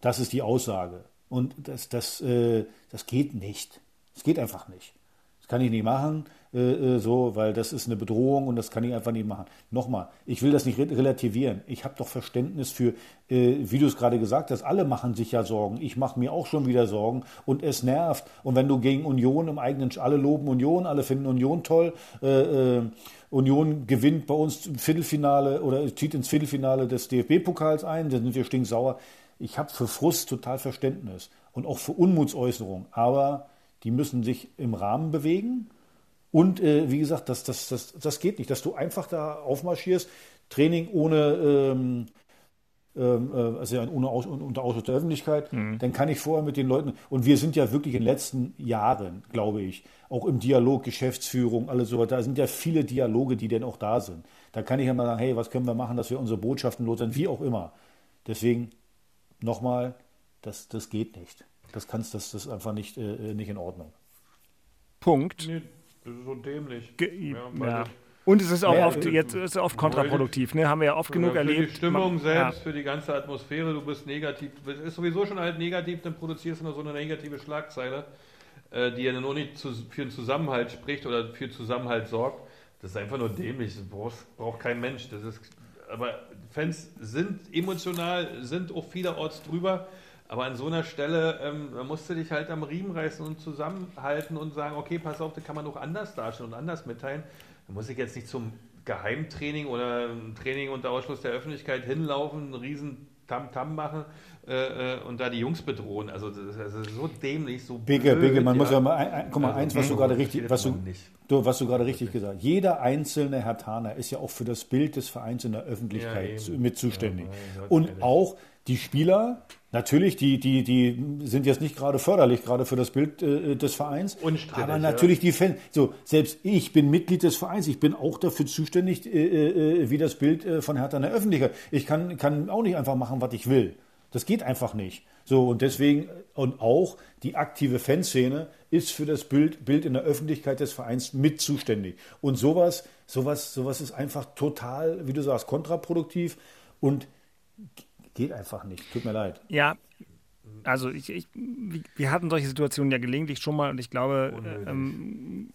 Das ist die Aussage. Und das, das, äh, das geht nicht. Es geht einfach nicht. Das kann ich nicht machen. Äh, äh, so, weil das ist eine Bedrohung und das kann ich einfach nicht machen. Nochmal, ich will das nicht relativieren. Ich habe doch Verständnis für, äh, wie du es gerade gesagt hast, alle machen sich ja Sorgen. Ich mache mir auch schon wieder Sorgen und es nervt. Und wenn du gegen Union im eigenen, alle loben Union, alle finden Union toll, äh, äh, Union gewinnt bei uns im Viertelfinale oder zieht ins Viertelfinale des DFB-Pokals ein, dann sind wir stinksauer. Ich habe für Frust total Verständnis und auch für Unmutsäußerungen, aber die müssen sich im Rahmen bewegen und äh, wie gesagt, das, das, das, das geht nicht, dass du einfach da aufmarschierst, Training ohne, ähm, ähm, äh, also ohne Aus, unter Ausschuss der Öffentlichkeit, mhm. dann kann ich vorher mit den Leuten, und wir sind ja wirklich in den letzten Jahren, glaube ich, auch im Dialog, Geschäftsführung, alles so weiter, da sind ja viele Dialoge, die denn auch da sind. Da kann ich ja mal sagen, hey, was können wir machen, dass wir unsere Botschaften loswerden, wie auch immer. Deswegen nochmal, das, das geht nicht. Das kannst, das, das ist einfach nicht, äh, nicht in Ordnung. Punkt. Nee das ist so dämlich. Ge ja, ja. Und es ist auch ja, oft, jetzt ist oft kontraproduktiv, ne? Haben wir ja oft genug für erlebt. Für die Stimmung Man, selbst, ja. für die ganze Atmosphäre, du bist negativ, du bist, ist sowieso schon halt negativ, dann produzierst du noch so eine negative Schlagzeile, äh, die ja nur nicht für einen Zusammenhalt spricht oder für Zusammenhalt sorgt. Das ist einfach nur dämlich, das braucht, braucht kein Mensch. Das ist, aber Fans sind emotional, sind auch vielerorts drüber. Aber an so einer Stelle ähm, da musst du dich halt am Riemen reißen und zusammenhalten und sagen, okay, pass auf, das kann man auch anders darstellen und anders mitteilen. Da muss ich jetzt nicht zum Geheimtraining oder Training unter Ausschluss der Öffentlichkeit hinlaufen, einen riesen Tam-Tam machen äh, äh, und da die Jungs bedrohen. Also das, das ist so dämlich, so Bigge, blöd, Bigge, man ja. muss ja mal, ein, ein, guck mal, also, eins, was du gerade richtig, was du, du, was du gerade richtig gesagt hast. Jeder einzelne Herr Taner ist ja auch für das Bild des Vereins in der Öffentlichkeit ja, mit zuständig. Ja, und auch die Spieler, natürlich, die, die, die sind jetzt nicht gerade förderlich, gerade für das Bild äh, des Vereins. Unstrittig, aber natürlich ja. die Fans. So, selbst ich bin Mitglied des Vereins. Ich bin auch dafür zuständig, äh, äh, wie das Bild äh, von Hertha in der Öffentlichkeit. Ich kann, kann auch nicht einfach machen, was ich will. Das geht einfach nicht. So, und deswegen, und auch die aktive Fanszene ist für das Bild, Bild in der Öffentlichkeit des Vereins mit zuständig. Und sowas, sowas, sowas ist einfach total, wie du sagst, kontraproduktiv und geht einfach nicht. Tut mir leid. Ja, also ich, ich, wir hatten solche Situationen ja gelegentlich schon mal und ich glaube, ähm,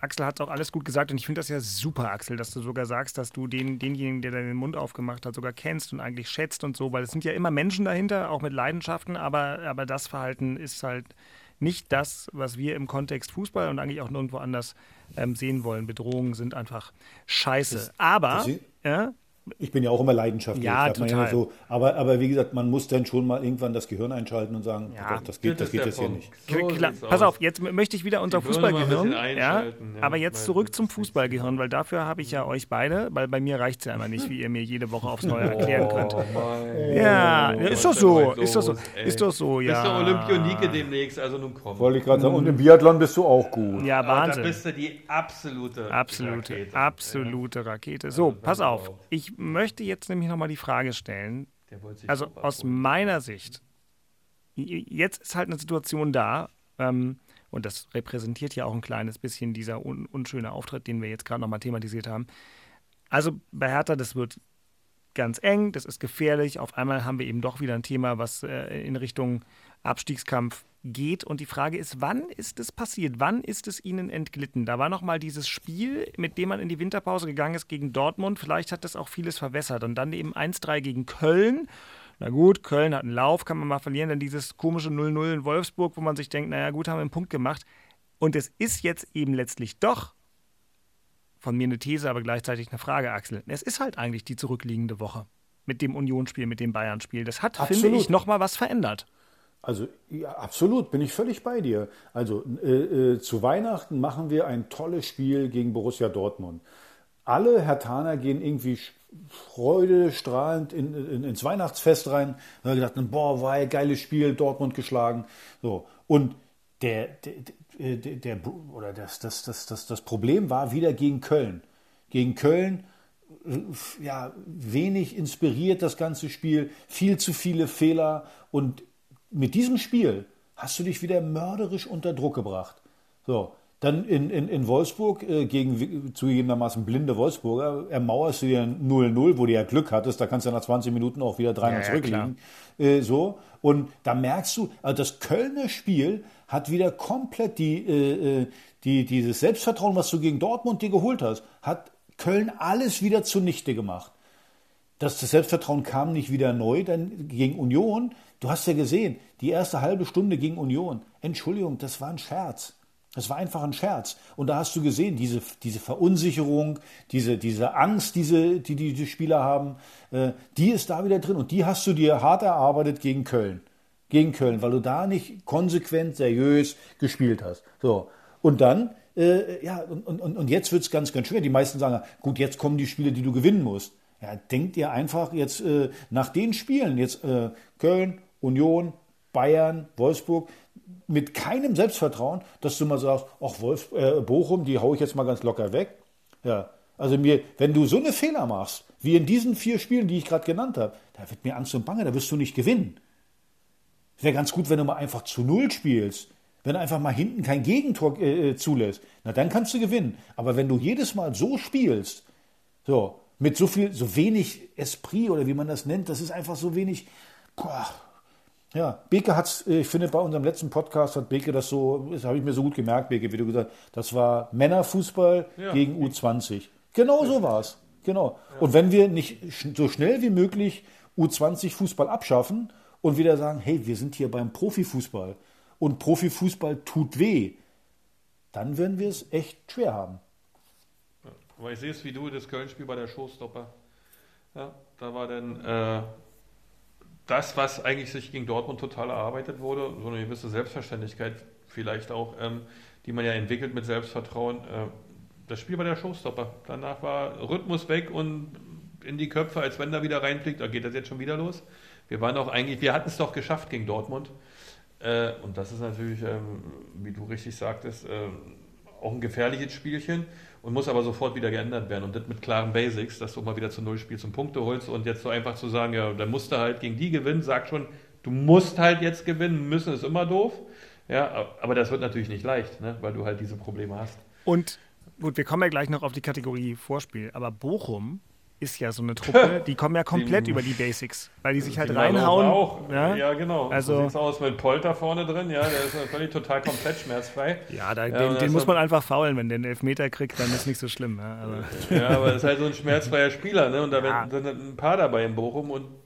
Axel hat auch alles gut gesagt und ich finde das ja super, Axel, dass du sogar sagst, dass du den, denjenigen, der deinen Mund aufgemacht hat, sogar kennst und eigentlich schätzt und so, weil es sind ja immer Menschen dahinter, auch mit Leidenschaften, aber, aber das Verhalten ist halt nicht das, was wir im Kontext Fußball und eigentlich auch nirgendwo anders ähm, sehen wollen. Bedrohungen sind einfach scheiße. Aber, ja, ich bin ja auch immer leidenschaftlich. Ja, total. Ja so, aber, aber wie gesagt, man muss dann schon mal irgendwann das Gehirn einschalten und sagen, ja, das, das geht, das, das geht jetzt hier nicht. So Klar, pass auf, jetzt möchte ich wieder unser Fußballgehirn. Ja, ja, aber jetzt zurück zum Fußballgehirn, weil dafür habe ich ja euch beide, weil bei mir reicht es ja immer nicht, wie ihr mir jede Woche aufs Neue erklären könnt. Oh, ja, ist doch so, ist doch so, ist doch so, ja. Bist du Olympionike demnächst, also nun komm. Wollte ich gerade sagen, und im Biathlon bist du auch gut. Ja, Wahnsinn. Da bist du die absolute Absolute, Rakete. absolute Rakete. So, pass auf, ich möchte jetzt nämlich nochmal die Frage stellen. Also aus meiner Sicht, jetzt ist halt eine Situation da, Ähm, und das repräsentiert ja auch ein kleines bisschen dieser un unschöne Auftritt, den wir jetzt gerade nochmal thematisiert haben. Also bei Hertha, das wird ganz eng, das ist gefährlich. Auf einmal haben wir eben doch wieder ein Thema, was äh, in Richtung Abstiegskampf geht. Und die Frage ist, wann ist es passiert? Wann ist es ihnen entglitten? Da war noch mal dieses Spiel, mit dem man in die Winterpause gegangen ist gegen Dortmund. Vielleicht hat das auch vieles verwässert. Und dann eben 1-3 gegen Köln. Na gut, Köln hat einen Lauf, kann man mal verlieren. Dann dieses komische 0-0 in Wolfsburg, wo man sich denkt, naja gut, haben wir einen Punkt gemacht. Und es ist jetzt eben letztlich doch von mir eine These, aber gleichzeitig eine Frage, Axel. Es ist halt eigentlich die zurückliegende Woche mit dem Unionsspiel, mit dem Bayern-Spiel. Das hat, Absolut. finde ich, nochmal was verändert. Also ja, absolut, bin ich völlig bei dir. Also äh, äh, zu Weihnachten machen wir ein tolles Spiel gegen Borussia Dortmund. Alle Hertaner gehen irgendwie freudestrahlend in, in, ins Weihnachtsfest rein. Da haben gedacht, boah, war geiles Spiel, Dortmund geschlagen. So und der, der, der, der oder das, das, das, das, das Problem war wieder gegen Köln. Gegen Köln äh, ja, wenig inspiriert das ganze Spiel, viel zu viele Fehler und mit diesem Spiel hast du dich wieder mörderisch unter Druck gebracht. So, dann in, in, in Wolfsburg äh, gegen zugegebenermaßen blinde Wolfsburger ermauerst du dir 0-0, wo du ja Glück hattest, da kannst du nach 20 Minuten auch wieder 3 ja, zurückliegen. Ja, äh, so. Und da merkst du, also das Kölner Spiel hat wieder komplett die, äh, äh, die, dieses Selbstvertrauen, was du gegen Dortmund dir geholt hast, hat Köln alles wieder zunichte gemacht. Das, das Selbstvertrauen kam nicht wieder neu, denn gegen Union Du hast ja gesehen, die erste halbe Stunde gegen Union. Entschuldigung, das war ein Scherz. Das war einfach ein Scherz. Und da hast du gesehen, diese, diese Verunsicherung, diese, diese Angst, diese, die, die die Spieler haben, äh, die ist da wieder drin. Und die hast du dir hart erarbeitet gegen Köln. Gegen Köln, weil du da nicht konsequent, seriös gespielt hast. So. Und dann, äh, ja, und, und, und jetzt wird es ganz, ganz schwer. Die meisten sagen, gut, jetzt kommen die Spiele, die du gewinnen musst. Ja, denkt ihr einfach jetzt äh, nach den Spielen, jetzt äh, Köln, Union, Bayern, Wolfsburg mit keinem Selbstvertrauen, dass du mal sagst, ach Wolf, äh, Bochum, die haue ich jetzt mal ganz locker weg. Ja, also mir, wenn du so eine Fehler machst, wie in diesen vier Spielen, die ich gerade genannt habe, da wird mir Angst und Bange, da wirst du nicht gewinnen. Wäre ganz gut, wenn du mal einfach zu Null spielst. Wenn du einfach mal hinten kein Gegentor äh, äh zulässt, na dann kannst du gewinnen. Aber wenn du jedes Mal so spielst, so, mit so viel, so wenig Esprit oder wie man das nennt, das ist einfach so wenig, boah, ja, Beke hat äh, ich finde, bei unserem letzten Podcast hat Beke das so, das habe ich mir so gut gemerkt, Beke, wie du gesagt hast, das war Männerfußball ja. gegen U20. Genau so war es. Genau. Ja. Und wenn wir nicht so schnell wie möglich U20-Fußball abschaffen und wieder sagen, hey, wir sind hier beim Profifußball und Profifußball tut weh, dann werden wir es echt schwer haben. Aber ich sehe es wie du, das Köln-Spiel bei der Showstopper. Ja, da war dann äh, das, was eigentlich sich gegen Dortmund total erarbeitet wurde, so eine gewisse Selbstverständlichkeit vielleicht auch, ähm, die man ja entwickelt mit Selbstvertrauen. Äh, das Spiel war der Showstopper. Danach war Rhythmus weg und in die Köpfe, als wenn da wieder reinfliegt, da geht das jetzt schon wieder los. Wir waren auch eigentlich, wir hatten es doch geschafft gegen Dortmund. Äh, und das ist natürlich, ähm, wie du richtig sagtest, äh, auch ein gefährliches Spielchen und muss aber sofort wieder geändert werden. Und das mit klaren Basics, dass du mal wieder zu Null spielst und Punkte holst und jetzt so einfach zu sagen, ja, dann musst du halt gegen die gewinnen, sag schon, du musst halt jetzt gewinnen, müssen ist immer doof. Ja, aber das wird natürlich nicht leicht, ne, weil du halt diese Probleme hast. Und gut, wir kommen ja gleich noch auf die Kategorie Vorspiel, aber Bochum ist ja so eine Truppe, die kommen ja komplett über die Basics, weil die sich halt reinhauen. Auch. Ja? ja, genau. Also, so sieht's aus mit Polter vorne drin, ja, der ist völlig total komplett schmerzfrei. Ja, da, ja den, den muss man einfach faulen, wenn der einen Elfmeter kriegt, dann ist nicht so schlimm. Ja, aber, ja, aber ist halt so ein schmerzfreier Spieler, ne? Und da ja. sind ein paar dabei in Bochum und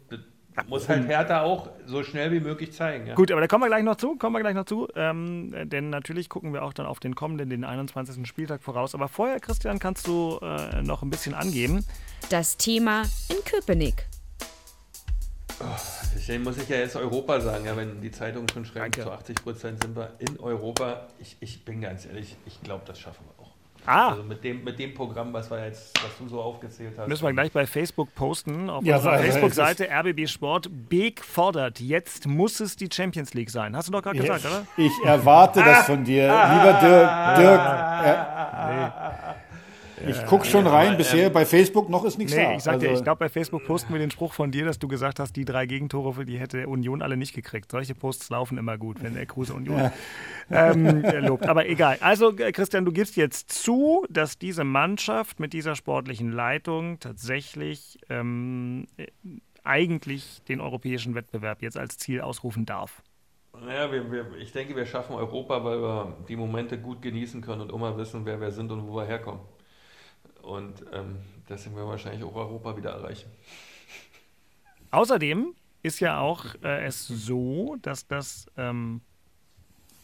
muss halt Hertha auch so schnell wie möglich zeigen. Ja. Gut, aber da kommen wir gleich noch zu, kommen wir gleich noch zu, ähm, denn natürlich gucken wir auch dann auf den kommenden, den 21. Spieltag voraus. Aber vorher, Christian, kannst du äh, noch ein bisschen angeben. Das Thema in Köpenick. Oh, deswegen muss ich ja jetzt Europa sagen, ja, wenn die Zeitung schon schreibt, zu 80 Prozent sind wir in Europa. Ich, ich bin ganz ehrlich, ich glaube, das schaffen wir. Ah. Also mit dem, mit dem Programm, was, wir jetzt, was du so aufgezählt hast. Müssen wir gleich bei Facebook posten. Auf ja, unserer Facebook-Seite RBB Sport. Beek fordert, jetzt muss es die Champions League sein. Hast du doch gerade gesagt, oder? Ich erwarte das von dir, lieber Dirk. Dirk äh, nee. Ich gucke schon rein, bisher bei Facebook noch ist nichts Nee, da. ich sag dir, Also- ich glaube, bei Facebook posten wir den Spruch von dir, dass du gesagt hast, die drei Gegentore, für die hätte Union alle nicht gekriegt. Solche Posts laufen immer gut, wenn der Kruse Union ähm, äh, lobt. Aber egal. Also, äh, Christian, du gibst jetzt zu, dass diese Mannschaft mit dieser sportlichen Leitung tatsächlich ähm, äh, eigentlich den europäischen Wettbewerb jetzt als Ziel ausrufen darf. Naja, wir, wir, ich denke, wir schaffen Europa, weil wir die Momente gut genießen können und immer wissen, wer wir sind und wo wir herkommen. Und ähm, deswegen werden wir wahrscheinlich auch Europa wieder erreichen. Außerdem ist ja auch äh, es so, dass das ähm,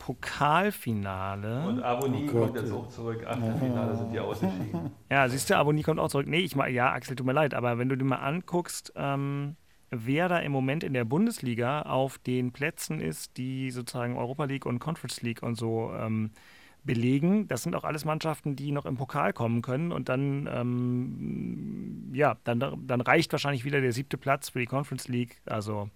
Pokalfinale. Und Aboni Oh kommt jetzt auch zurück. Achtelfinale sind die ausgeschieden. Ja, siehst du, Aboni kommt auch zurück. Nee, ich mal, ja, Axel, tut mir leid, aber wenn du dir mal anguckst, ähm, wer da im Moment in der Bundesliga auf den Plätzen ist, die sozusagen Europa League und Conference League und so ähm, belegen, das sind auch alles Mannschaften, die noch im Pokal kommen können und dann, ähm, ja, dann, dann reicht wahrscheinlich wieder der siebte Platz für die Conference League. Also,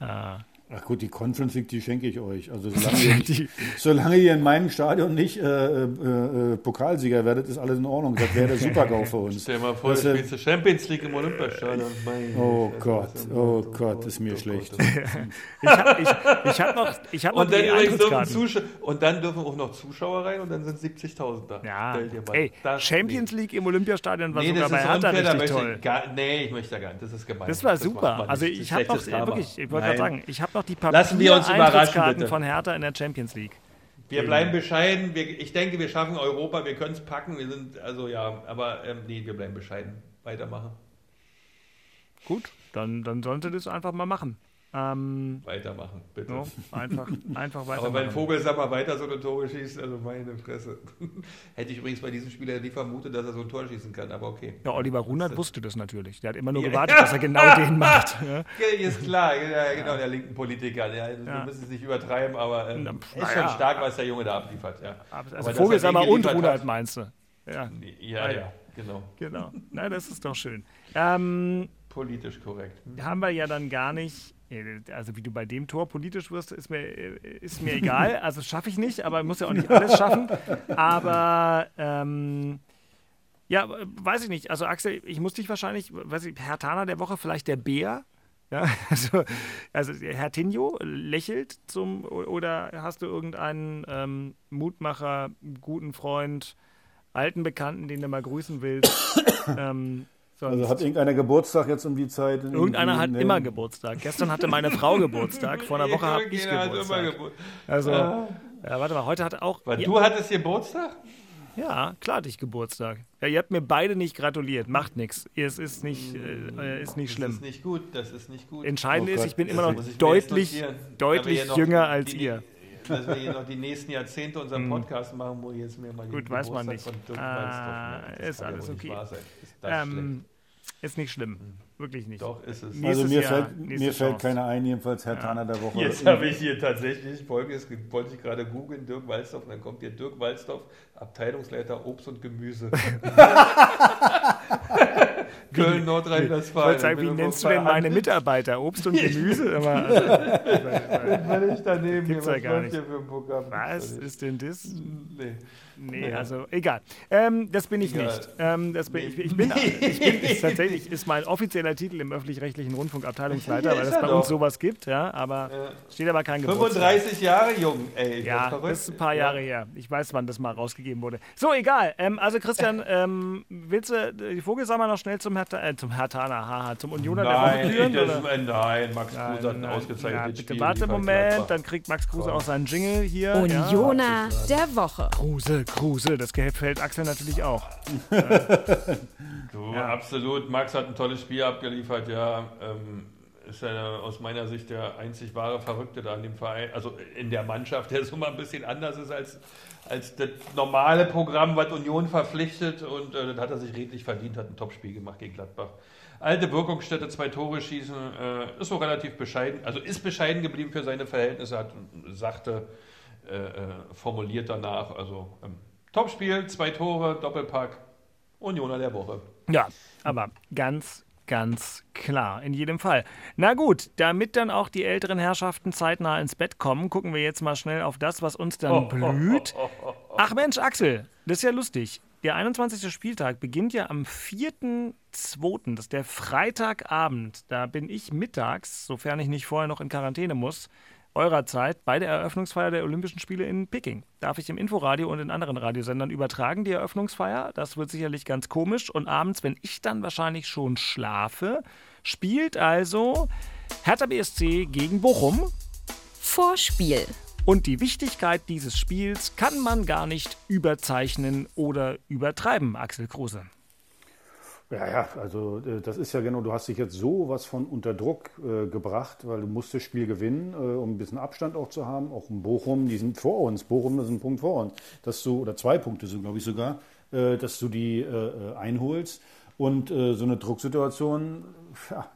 äh, Ach gut, die Conference League, die schenke ich euch. Also solange ihr, nicht, solange ihr in meinem Stadion nicht äh, äh, äh, Pokalsieger werdet, ist alles in Ordnung. Das wäre der Supergau für uns. Stell dir mal vor, Das, du äh, spielst die Champions League im Olympiastadion. Oh Gott, oh Gott, Gott, ist mir Gott, schlecht. Gott. ich habe ich, ich hab noch, ich hab noch Und dann, die Eintrittskarten. Und dann dürfen auch noch Zuschauer rein und dann sind 70.000 da. Ja, ey, das Champions League im Olympiastadion war Nee, sogar das bei ist Hertha unfair, richtig toll. ich gar, nee, ich möchte da gar nicht. Das ist gemein. Das war macht super. Also ich Das habe ist noch, wirklich, ich wollte gerade sagen, ich habe noch die Lassen wir uns überraschen, Papier-Eintrittskarten bitte. von Hertha in der Champions League. Wir bleiben bescheiden. Wir, ich denke, wir schaffen Europa. Wir können es packen. Wir sind, also ja, aber ähm, nee, wir bleiben bescheiden. Weitermachen. Gut, dann, dann sollen sie das einfach mal machen. Ähm, Weitermachen, bitte. no, einfach, einfach Aber wenn weitermachen. Vogelsammer weiter so eine Tore schießt, also meine Fresse. Hätte ich übrigens bei diesem Spieler nie vermutet, dass er so ein Tor schießen kann, aber okay. Ja, Oliver Runert wusste das natürlich. Der hat immer nur Ja. gewartet, dass er genau den macht. Ja. Ja, Ist klar, ja, genau, der linken Politiker. Ja, Ja. Wir müssen es nicht übertreiben, aber ähm, Na, ist schon ja. stark, was der Junge da abliefert. Ja. Also Aber Vogelsammer er und Runert meinst du? Ja, Ja, ja, genau. genau. Na, das ist doch schön. Ähm, Politisch korrekt. Hm. haben wir ja dann gar nicht. Äh, Also wie du bei dem Tor politisch wirst, ist mir, äh, ist mir egal. Also schaffe ich nicht, aber ich muss ja auch nicht alles schaffen. Aber ähm, ja, weiß ich nicht. Also Axel, ich muss dich wahrscheinlich, weiß ich, Herr Tana der Woche, vielleicht der Bär. Ja, also, also Herr Tinjo lächelt zum oder hast du irgendeinen ähm, Mutmacher, guten Freund, alten Bekannten, den du mal grüßen willst? ähm, Also hat irgendeiner Geburtstag jetzt um die Zeit? Irgendeiner hat immer Geburtstag. Gestern hatte meine Frau Geburtstag, vor einer Woche habe ich hat Geburtstag. Gebur- Also, ja, warte mal, heute hatte auch. Weil du hattest Geburtstag? ja, klar hatte ich Geburtstag. Ja, ihr habt mir beide nicht gratuliert. Macht nichts. Es ist nicht, äh, ist nicht Das schlimm. ist nicht gut, das ist nicht gut. Entscheidend Oh ist, ich bin Das immer noch deutlich, deutlich jünger als die- ihr. Dass wir hier noch die nächsten Jahrzehnte unseren Podcast machen, wo jetzt mir mal Gut, weiß man nicht. von Dirk Ah. Das ist ja alles nicht okay. Ist Ähm, ist nicht schlimm. Wirklich nicht. Doch, ist es. Nee. Also nächstes mir Jahr, fällt, mir fällt keiner ein, jedenfalls Herr Tana der Woche. Jetzt habe ich hier tatsächlich folgendes, wollte ich gerade googeln, Dirk Walzdorf, und dann kommt hier Dirk Walzdorf, Abteilungsleiter Obst und Gemüse. Köln, Ich Nordrhein-Westfalen. wollte sagen, wie nennst du denn meine Mitarbeiter? Obst und Gemüse? Immer, also, Völlig daneben. Gibt's ja was gar nicht. was ist denn das? Nee. Nee, Ja. also egal. Ähm, das bin ich Egal. nicht. Ähm, das bin, Nee. ich, ich bin, ich bin ist tatsächlich ist mein offizieller Titel im öffentlich-rechtlichen Rundfunk Abteilungsleiter, weil es bei doch. uns sowas gibt, ja, aber steht aber kein Geburtstag. 35 Jahre jung, ey. Ja, verrückt. das ist ein paar Jahre her. Ich weiß, wann das mal rausgegeben wurde. So, egal. Ähm, also Christian, ähm, willst du die Vogelsammer noch schnell zum Herr, äh, zum Herr Tana, haha, zum Unioner der Woche Nein, führen? ich, das, oder? äh, nein, Max Nein, Kruse hat ein nein, ausgezeichnetes ja, bitte Spiel. warte einen Moment, dann kriegt Max Kruse auch seinen Jingle hier. Ja. Unioner der Woche. Kruse, Kruse, das gefällt Axel natürlich auch. Du, absolut. Max hat ein tolles Spiel abgeliefert, ja. Ähm, ist ja aus meiner Sicht der einzig wahre Verrückte da in dem Verein, also in der Mannschaft, der so mal ein bisschen anders ist als, als das normale Programm, was Union verpflichtet. Und äh, das hat er sich redlich verdient, hat ein Topspiel gemacht gegen Gladbach. Alte Wirkungsstätte, zwei Tore schießen, äh, ist so relativ bescheiden, also ist bescheiden geblieben für seine Verhältnisse, hat sachte äh, äh, formuliert danach. Also ähm, Topspiel, zwei Tore, Doppelpack, Unioner der Woche. Ja, aber ganz, ganz klar, in jedem Fall. Na gut, damit dann auch die älteren Herrschaften zeitnah ins Bett kommen, gucken wir jetzt mal schnell auf das, was uns dann blüht. Ach Mensch, Axel, das ist ja lustig. der 21. Spieltag beginnt ja am 4.2., das ist der Freitagabend. Da bin ich mittags, sofern ich nicht vorher noch in Quarantäne muss, eurer Zeit bei der Eröffnungsfeier der Olympischen Spiele in Peking. Darf ich im Inforadio und in anderen Radiosendern übertragen, die Eröffnungsfeier? Das wird sicherlich ganz komisch. Und abends, wenn ich dann wahrscheinlich schon schlafe, spielt also Hertha BSC gegen Bochum. Vorspiel. Und die Wichtigkeit dieses Spiels kann man gar nicht überzeichnen oder übertreiben, Axel Kruse. Ja, ja, also äh, das ist ja genau, du hast dich jetzt so was von unter Druck äh, gebracht, weil du musst das Spiel gewinnen, äh, um ein bisschen Abstand auch zu haben. Auch in Bochum, die sind vor uns. Bochum ist ein Punkt vor uns. Dass du, oder zwei Punkte sind, glaube ich sogar, äh, dass du die äh, äh, einholst. Und so eine Drucksituation, ja,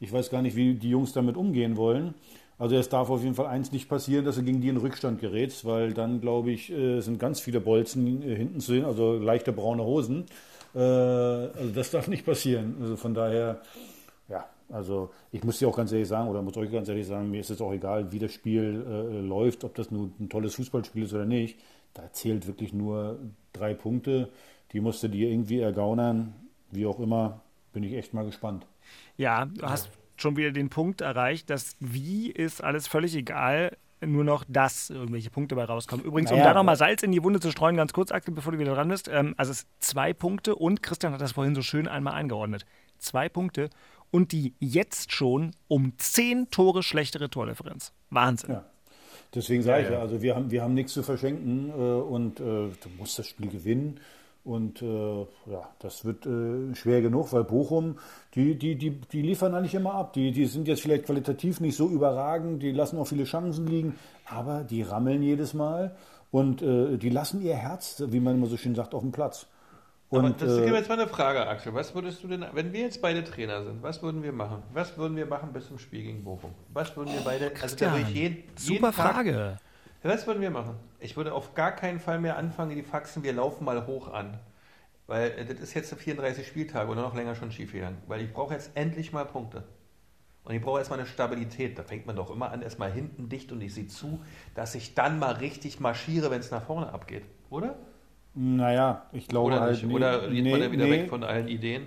ich weiß gar nicht, wie die Jungs damit umgehen wollen. Also es darf auf jeden Fall eins nicht passieren, dass du gegen die in Rückstand gerätst, weil dann, glaube ich, sind ganz viele Bolzen hinten zu sehen, also leichte braune Hosen. Äh, also das darf nicht passieren. Also von daher, ja, also ich muss dir auch ganz ehrlich sagen, oder muss euch ganz ehrlich sagen, mir ist es auch egal, wie das Spiel äh, läuft, ob das nur ein tolles Fußballspiel ist oder nicht. Da zählt wirklich nur drei Punkte. Die musst du dir irgendwie ergaunern, wie auch immer. Bin ich echt mal gespannt. Ja, du hast schon wieder den Punkt erreicht, dass wie ist alles völlig egal, nur noch das irgendwelche Punkte bei rauskommen. Übrigens, naja, um da nochmal Salz in die Wunde zu streuen, ganz kurz, Axel, bevor du wieder dran bist. Ähm, also es zwei Punkte und Christian hat das vorhin so schön einmal eingeordnet. Zwei Punkte und die jetzt schon um zehn Tore schlechtere Tordifferenz. Wahnsinn. Ja. Deswegen sage ich ja, also wir haben, wir haben nichts zu verschenken äh, und äh, du musst das Spiel gewinnen. Und äh, ja, das wird äh, schwer genug, weil Bochum, die, die, die, die liefern eigentlich immer ab. Die, die sind jetzt vielleicht qualitativ nicht so überragend, die lassen auch viele Chancen liegen, aber die rammeln jedes Mal und äh, die lassen ihr Herz, wie man immer so schön sagt, auf dem Platz. Und, aber das ist äh, jetzt mal eine Frage, Axel. Was würdest du denn, wenn wir jetzt beide Trainer sind, was würden wir machen? Was würden wir machen bis zum Spiel gegen Bochum? Was würden wir beide, also da würde ich jeden, super jeden Frage. Was würden wir machen? Ich würde auf gar keinen Fall mehr anfangen, die Faxen, wir laufen mal hoch an. Weil äh, das ist jetzt 34 Spieltage oder noch länger schon schiefgegangen. Weil ich brauche jetzt endlich mal Punkte. Und ich brauche erstmal eine Stabilität. Da fängt man doch immer an, erstmal hinten dicht und ich sehe zu, dass ich dann mal richtig marschiere, wenn es nach vorne abgeht. Oder? Naja, ich glaube Oder halt. Nicht. Oder geht nee, man dann wieder nee. weg von allen Ideen?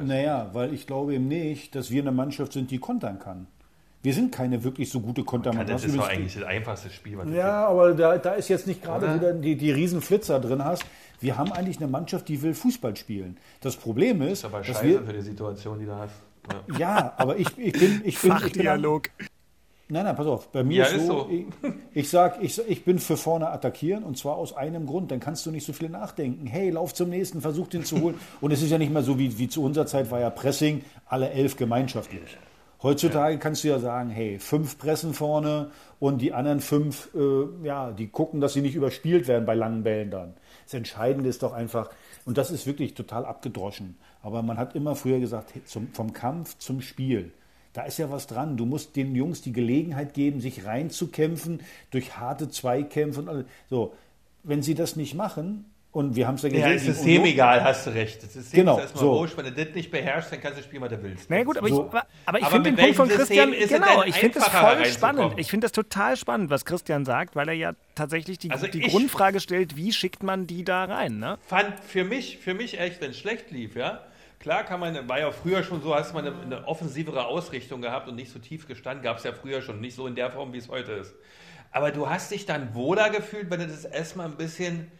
Naja, weil ich glaube eben nicht, dass wir eine Mannschaft sind, die kontern kann. Wir sind keine wirklich so gute Kontermannschaft. Das ist doch eigentlich das einfachste Spiel. Was ja, aber da, da, ist jetzt nicht gerade wieder die, die riesen Flitzer drin hast. Wir haben eigentlich eine Mannschaft, die will Fußball spielen. Das Problem ist, das ist aber dass scheiße wir, für die Situation, die du hast. Ja, ja aber ich, ich bin, ich bin, ich bin Dialog. Nein, nein, pass auf. Bei mir ja, ist, ist so, so. Ich, ich sag, ich, ich bin für vorne attackieren und zwar aus einem Grund. Dann kannst du nicht so viel nachdenken. Hey, lauf zum nächsten, versuch den zu holen. Und es ist ja nicht mehr so wie, wie zu unserer Zeit war ja Pressing, alle elf gemeinschaftlich. Heutzutage ja. kannst du ja sagen, hey, fünf pressen vorne und die anderen fünf, äh, ja, die gucken, dass sie nicht überspielt werden bei langen Bällen dann. Das Entscheidende ist doch einfach, und das ist wirklich total abgedroschen, aber man hat immer früher gesagt, zum, vom Kampf zum Spiel. Da ist ja was dran. Du musst den Jungs die Gelegenheit geben, sich reinzukämpfen durch harte Zweikämpfe und alles. So, wenn sie das nicht machen, und wir haben es ja gesehen. Ja, ist System egal, hast du recht. Das System genau, ist erstmal so. wurscht. Wenn du das nicht beherrschst, dann kannst du spielen, was du willst. Na gut, aber so. ich, aber ich finde den Punkt von Christian, genau, ich finde das voll spannend. Ich finde das total spannend, was Christian sagt, weil er ja tatsächlich die, also die Grundfrage stellt, wie schickt man die da rein, ne? Fand für mich, für mich echt, wenn es schlecht lief, ja, Klar kann man, war ja früher schon so, hast man eine, eine offensivere Ausrichtung gehabt und nicht so tief gestanden, gab es ja früher schon, nicht so in der Form, wie es heute ist. Aber du hast dich dann wohler gefühlt, wenn du das erstmal ein bisschen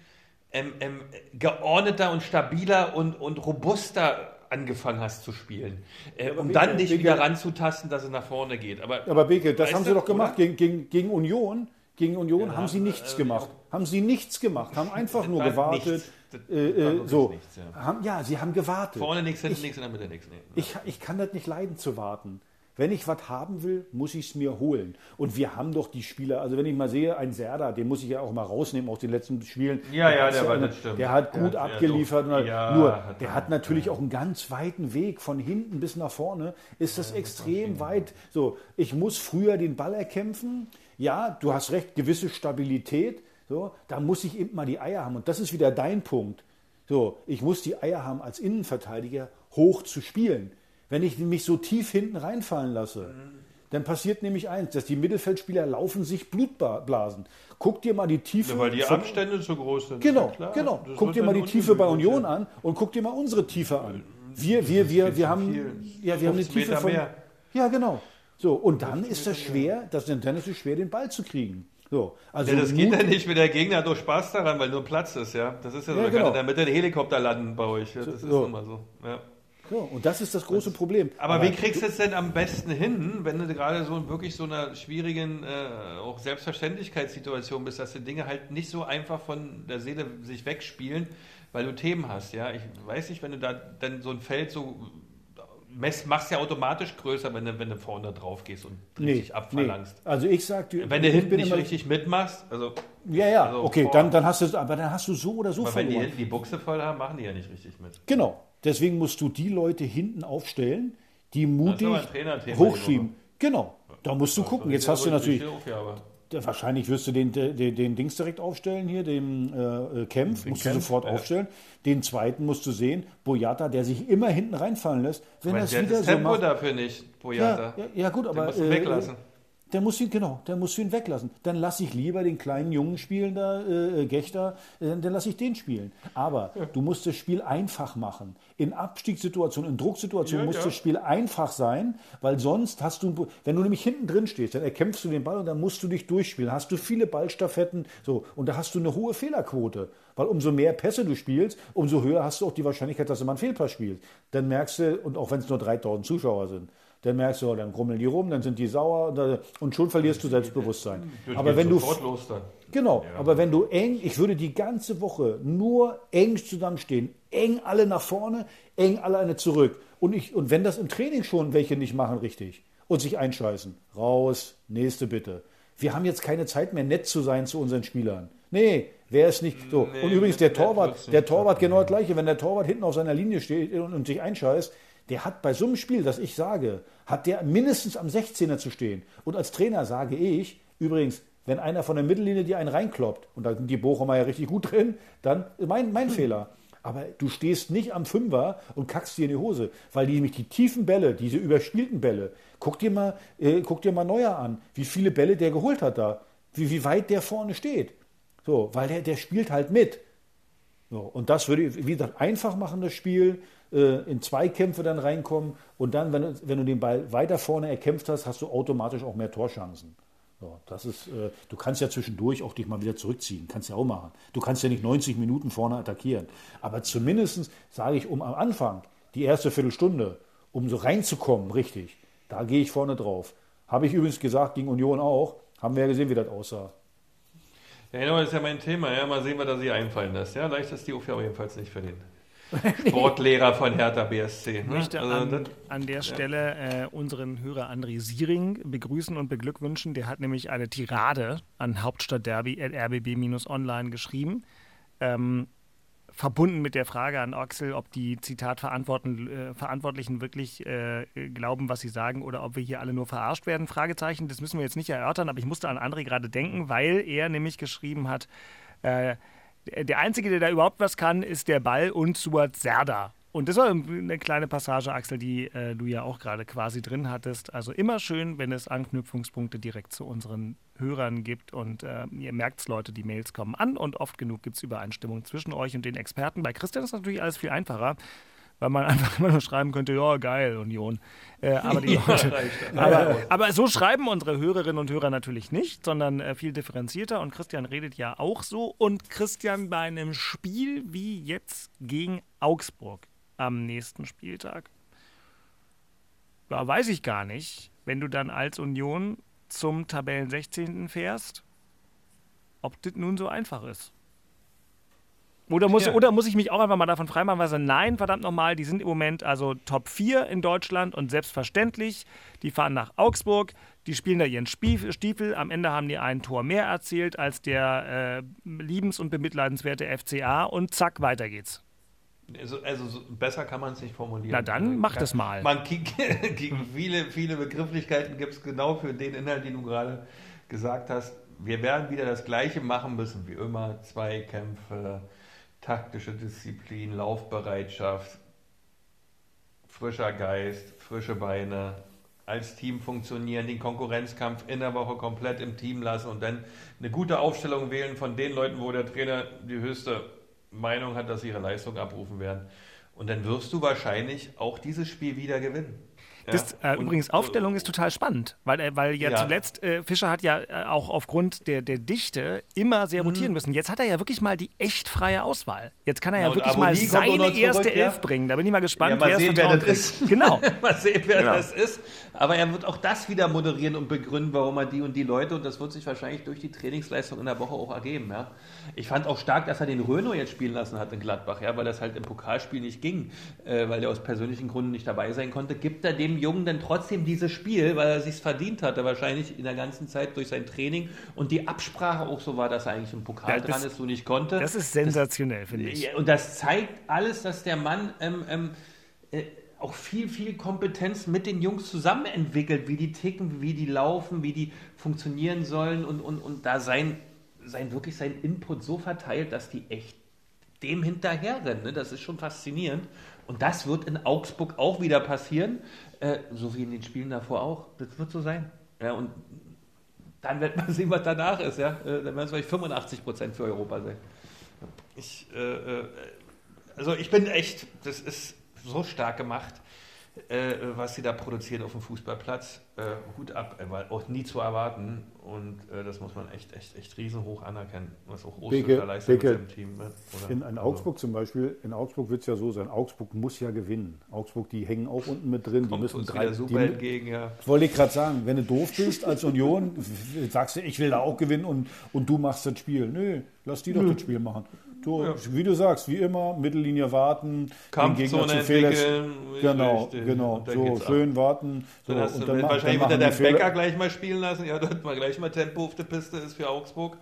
ähm, ähm, geordneter und stabiler und, und robuster angefangen hast zu spielen. Äh, um Beke, dann dich Beke, wieder ranzutasten, dass es nach vorne geht. Aber, aber Beke, das haben sie doch gemacht gegen, gegen, gegen Union. Gegen Union ja, haben sie nichts äh, gemacht. Haben sie nichts gemacht, haben einfach nur gewartet. Äh, äh, so. Nichts, ja. Haben, ja. sie haben gewartet. Vorne nichts, hinten nichts, in der Mitte nichts. Nee. Ich, ich kann das nicht leiden zu warten. Wenn ich was haben will, muss ich es mir holen. Und wir haben doch die Spieler, also wenn ich mal sehe, ein Serda, den muss ich ja auch mal rausnehmen aus den letzten Spielen. Ja, ja, der, war, das stimmt. der hat gut der abgeliefert. Hat, ja, nur, hat der hat natürlich ja. auch einen ganz weiten Weg. Von hinten bis nach vorne ist das ja, extrem das weit. So, ich muss früher den Ball erkämpfen. Ja, du hast recht, gewisse Stabilität. So, da muss ich eben mal die Eier haben. Und das ist wieder dein Punkt. So, ich muss die Eier haben, als Innenverteidiger hoch zu spielen wenn ich mich so tief hinten reinfallen lasse, dann passiert nämlich eins, dass die Mittelfeldspieler laufen sich Blutblasen. Guck dir mal die Tiefe. Ja, weil die Abstände zu groß sind. Genau, ja genau. Das Guck wird dir mal die Tiefe bei Union an und guck dir mal unsere Tiefe an. Wir, wir, wir, wir zu haben, ja, wir haben eine 15 Tiefe von, ja, genau. So, und dann ist das schwer, das, dann ist es schwer, den Ball zu kriegen. So, also Ja, das geht ja nicht, wenn der Gegner durch Spaß daran, weil nur Platz ist, ja. Das ist ja so, Ja, genau. kann er damit den Helikopter landen bei euch. Ja, das ist so. immer so. Ja. So, und das ist das große Problem. Aber wie kriegst du es denn am besten hin, wenn du gerade so wirklich so einer schwierigen äh, auch Selbstverständlichkeitssituation bist, dass die Dinge halt nicht so einfach von der Seele sich wegspielen, weil du Themen hast, ja? Ich weiß nicht, wenn du da dann so ein Feld so mess, machst ja automatisch größer, wenn du, wenn du vorne drauf gehst und nee, richtig nee. abverlangst. Also ich sag dir, Wenn du hinten nicht richtig mitmachst, also Ja, ja, also okay, vor- dann, dann hast du aber dann hast du so oder so aber wenn die verloren. hinten die Buchse voll haben, machen die ja nicht richtig mit. Genau. Deswegen musst du die Leute hinten aufstellen, die mutig aber hochschieben. Genau. Da musst du gucken. Jetzt hast du natürlich, Wahrscheinlich wirst du den, den, den Dings direkt aufstellen hier, den äh, Kempf, musst du Kempf, sofort ja. aufstellen. Den zweiten musst du sehen, Boyata, der sich immer hinten reinfallen lässt. Wenn das der hat wieder das so Tempo macht, dafür nicht, Boyata. ja, ja, ja gut, aber musst du äh. Der muss ihn genau, der muss ihn weglassen. Dann lasse ich lieber den kleinen Jungen spielen, da äh, Gechter, äh, dann lasse ich den spielen. Aber du musst das Spiel einfach machen. In Abstiegssituationen, in Drucksituationen Ja, muss ja. das Spiel einfach sein, weil sonst hast du, wenn du nämlich hinten drin stehst, dann erkämpfst du den Ball und dann musst du dich durchspielen. Hast du viele Ballstaffetten, so und da hast du eine hohe Fehlerquote, weil umso mehr Pässe du spielst, umso höher hast du auch die Wahrscheinlichkeit, dass du mal einen Fehlpass spielst. Dann merkst du und auch wenn es nur 3000 Zuschauer sind. Dann merkst du, oh, dann grummeln die rum, dann sind die sauer und, schon verlierst du Selbstbewusstsein. Aber wenn du los dann. Genau, aber wenn du eng, ich würde die ganze Woche nur eng zusammenstehen, eng alle nach vorne, eng alle eine zurück. Und, ich, und wenn das im Training schon welche nicht machen richtig und sich einscheißen, raus, nächste bitte. Wir haben jetzt keine Zeit mehr, nett zu sein zu unseren Spielern. Nee, wer ist nicht so. Nee, und übrigens, der Torwart, der Torwart genau das gleiche. Wenn der Torwart hinten auf seiner Linie steht und, und sich einscheißt, der hat bei so einem Spiel, das ich sage, hat der mindestens am 16er zu stehen. Und als Trainer sage ich, übrigens, wenn einer von der Mittellinie dir einen reinkloppt, und da sind die Bochumer ja richtig gut drin, dann mein, mein Fehler. Aber du stehst nicht am Fünfer und kackst dir in die Hose, weil die nämlich die tiefen Bälle, diese überspielten Bälle, guck dir mal, äh, guck dir mal Neuer an, wie viele Bälle der geholt hat da, wie, wie weit der vorne steht. So, weil der, der spielt halt mit. So, und das würde, wie gesagt, einfach machen, das Spiel, in Zweikämpfe dann reinkommen und dann, wenn, du- wenn du den Ball weiter vorne erkämpft hast, hast du automatisch auch mehr Torchancen. So, das ist, äh, du kannst ja zwischendurch auch dich mal wieder zurückziehen, kannst ja auch machen. Du kannst ja nicht 90 Minuten vorne attackieren. Aber zumindest sage ich, um am Anfang, die erste Viertelstunde, um so reinzukommen, richtig, da gehe ich vorne drauf. Habe ich übrigens gesagt, gegen Union auch, haben wir ja gesehen, wie das aussah. Ja, genau, das ist ja mein Thema. Ja, mal sehen, was er sich einfallen lässt. Ja, leicht ist die Aufgabe jedenfalls nicht den Sportlehrer von Hertha BSC. Ich Ne? möchte Also, an, an der Stelle äh, unseren Hörer André Siering begrüßen und beglückwünschen. Der hat nämlich eine Tirade an Hauptstadtderby at rbb-online geschrieben. Ähm, verbunden mit der Frage an Axel, ob die Zitat äh, Verantwortlichen wirklich äh, glauben, was sie sagen, oder ob wir hier alle nur verarscht werden. Fragezeichen, das müssen wir jetzt nicht erörtern, aber ich musste an André gerade denken, weil er nämlich geschrieben hat, äh, der Einzige, der da überhaupt was kann, ist der Ball und Suat Serda. Und das war eine kleine Passage, Axel, die äh, du ja auch gerade quasi drin hattest. Also immer schön, wenn es Anknüpfungspunkte direkt zu unseren Hörern gibt. Und äh, ihr merkt es, Leute, die Mails kommen an und oft genug gibt es Übereinstimmung zwischen euch und den Experten. Bei Christian ist natürlich alles viel einfacher, weil man einfach immer nur schreiben könnte, ja, geil, Union. Äh, aber, die Leute, aber, aber so schreiben unsere Hörerinnen und Hörer natürlich nicht, sondern äh, viel differenzierter. Und Christian redet ja auch so. Und Christian bei einem Spiel wie jetzt gegen Augsburg am nächsten Spieltag, ja, weiß ich gar nicht, wenn du dann als Union zum Tabellen 16. fährst, ob das nun so einfach ist. Oder muss, Ja. oder muss ich mich auch einfach mal davon freimachen, weil sage, nein, verdammt nochmal, die sind im Moment also Top 4 in Deutschland und selbstverständlich, die fahren nach Augsburg, die spielen da ihren Stiefel, am Ende haben die ein Tor mehr erzielt als der äh, liebens- und bemitleidenswerte FCA und zack, weiter geht's. Also, also so, besser kann man es nicht formulieren. Na dann, mach das mal. Man gegen, viele, viele Begrifflichkeiten gibt es genau für den Inhalt, den du gerade gesagt hast. Wir werden wieder das Gleiche machen müssen wie immer. Zweikämpfe, taktische Disziplin, Laufbereitschaft, frischer Geist, frische Beine. als Team funktionieren, den Konkurrenzkampf in der Woche komplett im Team lassen und dann eine gute Aufstellung wählen von den Leuten, wo der Trainer die höchste Meinung hat, dass sie ihre Leistung abrufen werden. Und dann wirst du wahrscheinlich auch dieses Spiel wieder gewinnen. Das, äh, übrigens, Aufstellung ist total spannend, weil, äh, weil ja, ja, zuletzt, äh, Fischer hat ja äh, auch aufgrund der, der Dichte immer sehr rotieren mhm. müssen. Jetzt hat er ja wirklich mal die echt freie Auswahl. Jetzt kann er ja, ja wirklich mal seine erste zurück, Elf bringen. Da bin ich mal gespannt, mal wer sehen, wer das ist. Genau. mal sehen, wer genau. das ist. Aber er wird auch das wieder moderieren und begründen, warum er die und die Leute, und das wird sich wahrscheinlich durch die Trainingsleistung in der Woche auch ergeben. Ja. Ich fand auch stark, dass er den Röno jetzt spielen lassen hat in Gladbach, ja, weil das halt im Pokalspiel nicht ging, äh, weil er aus persönlichen Gründen nicht dabei sein konnte. Gibt er dem Jungen dann trotzdem dieses Spiel, weil er sich verdient hatte, wahrscheinlich in der ganzen Zeit durch sein Training und die Absprache auch so war, dass er eigentlich im Pokal ja, dran ist, so nicht konnte. Das ist sensationell, finde ich. Und das zeigt alles, dass der Mann ähm, ähm, äh, auch viel, viel Kompetenz mit den Jungs zusammen entwickelt, wie die ticken, wie die laufen, wie die funktionieren sollen und, und, und da sein, sein, wirklich sein Input so verteilt, dass die echt dem hinterherrennen. Ne? Das ist schon faszinierend. Und das wird in Augsburg auch wieder passieren, äh, so wie in den Spielen davor auch. Das wird so sein. Ja, und dann wird man sehen, was danach ist. Ja? Äh, dann werden es vielleicht 85 Prozent für Europa sein. Ich, äh, äh, also ich bin echt, das ist so stark gemacht, äh, was sie da produzieren auf dem Fußballplatz. Äh, Hut ab, äh, weil auch nie zu erwarten. Und äh, das muss man echt, echt, echt riesenhoch anerkennen, was auch Osterster leistet mit seinem Team. Ne? In, in, Augsburg also. zum Beispiel, in Augsburg wird es ja so sein, Augsburg muss ja gewinnen. Augsburg, die hängen auch unten mit drin. Kommt die müssen uns drei, super die, entgegen, ja. Wollte ich gerade sagen, wenn du doof bist als Union, sagst du, ich will da auch gewinnen und, und du machst das Spiel. Nö, lass die doch Nö. das Spiel machen. Du, ja. Wie du sagst, wie immer, Mittellinie warten, den Gegner zu Fehler. Genau, richtig. genau. So schön ab. warten. So, dann hast du dann wahrscheinlich wieder der Becker gleich mal spielen lassen. Ja, dort mal gleich mal Tempo auf der Piste ist für Augsburg.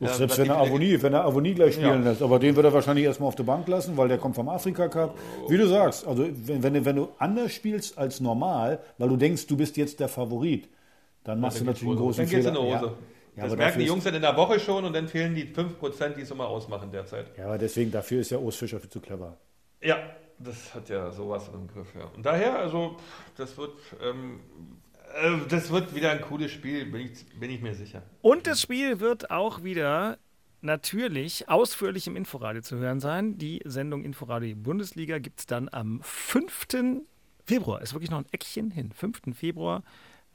Ja, selbst wenn er Avonie, wenn er Avonie gleich spielen ja. lässt. Aber den wird er wahrscheinlich erstmal auf der Bank lassen, weil der kommt vom Afrika Cup. Wie du sagst, also wenn, wenn, wenn du anders spielst als normal, weil du denkst, du bist jetzt der Favorit, dann machst ja, du natürlich einen großen Fehler. Dann geht's in die Hose. Ja, das merken die Jungs dann in der Woche schon und dann fehlen die 5%, die es immer ausmachen derzeit. Ja, aber deswegen, dafür ist ja Urs Fischer viel zu clever. Ja, das hat ja sowas im Griff, ja. Und daher, also, das wird, ähm, äh, das wird wieder ein cooles Spiel, bin ich, bin ich mir sicher. Und das Spiel wird auch wieder natürlich ausführlich im Inforadio zu hören sein. Die Sendung Inforadio Bundesliga gibt es dann am 5. Februar. Ist wirklich noch ein Eckchen hin. 5. Februar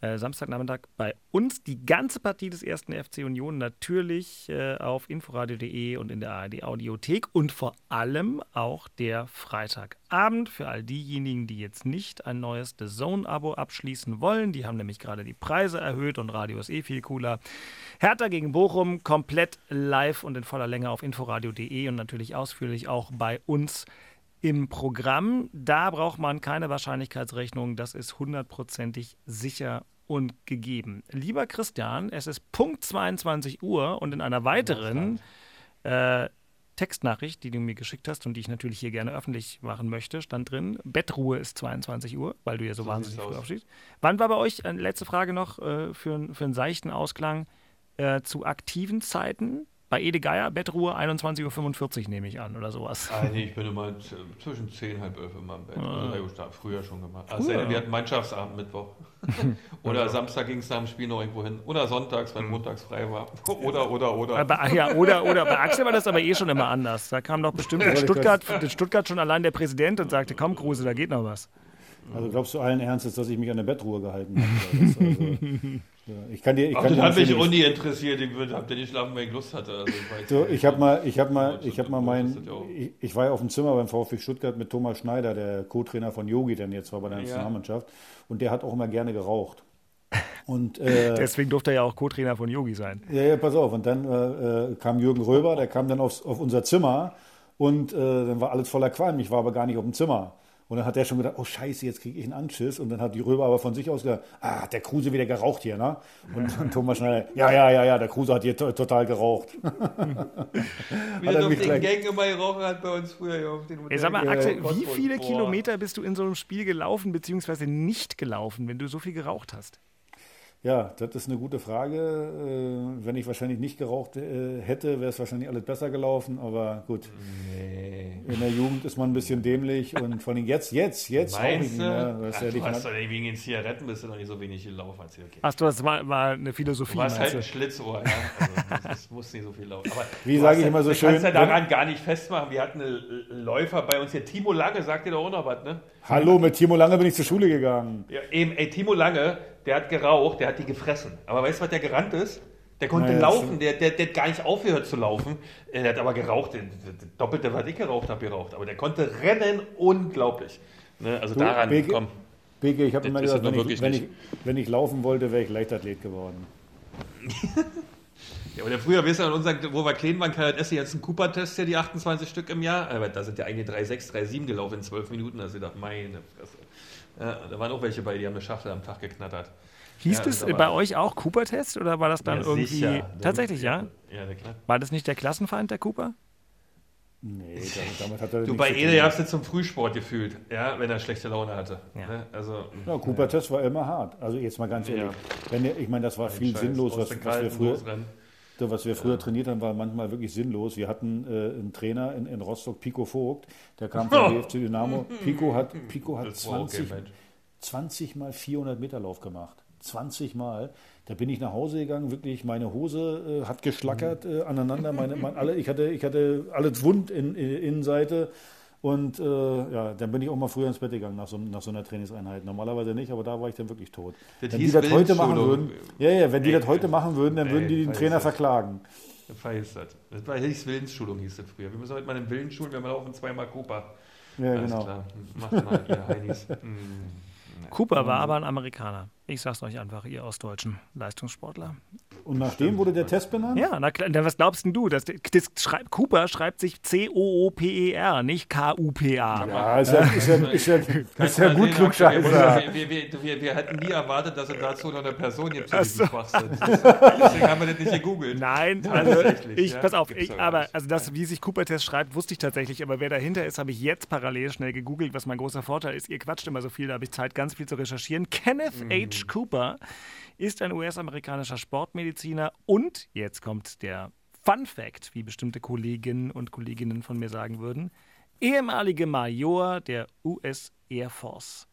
äh, Samstagnachmittag bei uns. Die ganze Partie des ersten FC Union natürlich äh, auf inforadio.de und in der ARD Audiothek und vor allem auch der Freitagabend für all diejenigen, die jetzt nicht ein neues The Zone-Abo abschließen wollen. Die haben nämlich gerade die Preise erhöht und Radio ist eh viel cooler. Hertha gegen Bochum komplett live und in voller Länge auf inforadio.de und natürlich ausführlich auch bei uns im Programm. Da braucht man keine Wahrscheinlichkeitsrechnung. Das ist hundertprozentig sicher und gegeben. Lieber Christian, es ist Punkt 22 Uhr und in einer weiteren äh, Textnachricht, die du mir geschickt hast und die ich natürlich hier gerne öffentlich machen möchte, stand drin, Bettruhe ist 22 Uhr, weil du ja so, so wahnsinnig früh aufstehst. Wann war bei euch, äh, letzte Frage noch, äh, für, für einen seichten Ausklang, äh, zu aktiven Zeiten bei Ede Geier, Bettruhe 21.45 Uhr nehme ich an oder sowas. Ah, nee, ich bin immer zwischen 10 und halb 11 immer im Bett. Ah. Also, ich habe früher schon gemacht. Also, cool. wir hatten Mannschaftsabend Mittwoch. oder Samstag ging es nach dem Spiel noch irgendwo hin. Oder sonntags, wenn montags frei war. oder, oder, oder. Aber, ja, oder, oder. Bei Axel war das aber eh schon immer anders. Da kam doch bestimmt in Stuttgart, in Stuttgart schon allein der Präsident und sagte, komm Kruse, da geht noch was. Also glaubst du allen Ernstes, dass ich mich an der Bettruhe gehalten habe? Also, ich kann dir, ich Ach, kann das hat mich auch nie interessiert. Ich würde, hab nicht schlafen, wenn ich Lust hatte. Also ich, so, ich habe mal, ich habe mal, ich habe mal mein, ich, ich, war ja auf dem Zimmer beim VfB Stuttgart mit Thomas Schneider, der Co-Trainer von Yogi, der jetzt war bei der Nationalmannschaft, ja. und der hat auch immer gerne geraucht. Und, äh, Deswegen durfte er ja auch Co-Trainer von Yogi sein. Ja, ja, pass auf. Und dann äh, äh, kam Jürgen Röber, der kam dann aufs, auf unser Zimmer und äh, dann war alles voller Qualm. Ich war aber gar nicht auf dem Zimmer. Und dann hat der schon gedacht, oh Scheiße, jetzt kriege ich einen Anschiss. Und dann hat die Röber aber von sich aus gesagt, ah, der Kruse wieder geraucht hier, ne? Und, und Thomas Schneider, ja, ja, ja, ja, der Kruse hat hier total geraucht. Wie er auf den Gängen immer geraucht hat bei uns früher hier auf den Ey, Sag mal, Axel, wie viele Boah. Kilometer bist du in so einem Spiel gelaufen, beziehungsweise nicht gelaufen, wenn du so viel geraucht hast? Ja, das ist eine gute Frage. Äh, wenn ich wahrscheinlich nicht geraucht äh, hätte, wäre es wahrscheinlich alles besser gelaufen. Aber gut, Nee. in der Jugend ist man ein bisschen dämlich und vor allem jetzt, jetzt, jetzt rauche ich nicht du? mehr. Ach, hätte du hast mal- doch nicht wegen den Zigaretten bist du noch nicht so wenig gelaufen. Als okay. Ach du, das war, war eine Philosophie. Du warst halt meinst ein du? Schlitzohr, ja. Also, das muss nicht so viel laufen. Aber Wie du sage hast ich ja- immer so du schön, kannst ja wenn- daran gar nicht festmachen. Wir hatten einen Läufer bei uns hier, Timo Lange, sagt dir doch auch noch was, ne? Hallo, mit Timo Lange bin ich zur Schule gegangen. Ja, eben, ey, Timo Lange, der hat geraucht, der hat die gefressen. Aber weißt du, was der gerannt ist? Der konnte Naja, laufen, stimmt. der, der, der hat gar nicht aufgehört zu laufen. Der hat aber geraucht, der, der, der doppelte, was ich geraucht habe, geraucht. Aber der konnte rennen, unglaublich. Ne? Also Du, daran, Beke- komm. Beke, ich habe immer gesagt, er wenn ich, wenn, ich, wenn ich laufen wollte, wäre ich Leichtathlet geworden. Ja, oder früher, wisst ihr, in unseren, wo wir klein waren, KJS, jetzt ein Cooper-Test, ja die 28 Stück im Jahr. Aber da sind ja einige 3,6, 3,7 gelaufen in 12 Minuten. Da hast du gedacht, meine Fresse. Ja, da waren auch welche bei, die haben eine Schachtel am Tag geknattert. Hieß Ja, es das aber- bei euch auch Cooper-Test oder war das dann Ja, irgendwie. sicher. Tatsächlich, ja? Ja, klar. War das nicht der Klassenfeind, der Cooper? Nee, damit, damit hat er Du, bei Ede hast du zum Frühsport gefühlt, ja, wenn er schlechte Laune hatte. Ja. Ne? Also, Ja, Cooper-Test war immer hart. Also jetzt mal ganz ehrlich. Ja. Wenn, der- ich meine, das war viel Scheiß, sinnlos, was, der was, wir früher, losrennen. So, was wir früher trainiert haben, war manchmal wirklich sinnlos. Wir hatten äh, einen Trainer in, in Rostock, Pico Vogt, der kam vom BFC Dynamo. Pico hat, Pico hat Das war okay, 20, Mensch. 20 mal 400 Meter Lauf gemacht. 20 Mal. Da bin ich nach Hause gegangen, wirklich, meine Hose äh, hat geschlackert äh, aneinander. Meine, mein, alle, ich, hatte, ich hatte alles wund in, in Innenseite. Und äh, ja, dann bin ich auch mal früher ins Bett gegangen nach so, nach so einer Trainingseinheit. Normalerweise nicht, aber da war ich dann wirklich tot. Das wenn die das heute machen würden, ja, ja, wenn die Ey, das heute machen würden, dann ey, würden die den Trainer das. verklagen. Das. Das war hieß Willensschulung, hieß das früher. Wir müssen heute mal einen Willen schulen, wir laufen zweimal Cooper. Ja, Alles genau. klar. Macht mal, ihr Heinis. Mm. Cooper war aber ein Amerikaner. Ich sag's euch einfach, ihr ostdeutschen Leistungssportler. Und nach dem wurde der Test benannt? Ja, na was glaubst denn du? Das, das schreibt, Cooper schreibt sich C-O-O-P-E-R, nicht K-U-P-A. Ja, ist ja, ist ja, ist ja, ist ja Kannst du mal gut Klugscheißer. Wir, wir, wir, wir, wir hätten nie erwartet, dass es dazu noch eine Person gibt, zu diesem Schwachsinn. Deswegen haben wir das nicht gegoogelt. Nein, also tatsächlich, ich, ja. pass auf, ich, aber also das, wie sich Cooper-Test schreibt, wusste ich tatsächlich, aber wer dahinter ist, habe ich jetzt parallel schnell gegoogelt, was mein großer Vorteil ist. Ihr quatscht immer so viel, da habe ich Zeit, ganz viel zu recherchieren. Kenneth Mhm. H. Cooper ist ein US-amerikanischer Sportmediziner und jetzt kommt der Fun Fact, wie bestimmte Kolleginnen und Kolleginnen von mir sagen würden, ehemalige Major der US Air Force.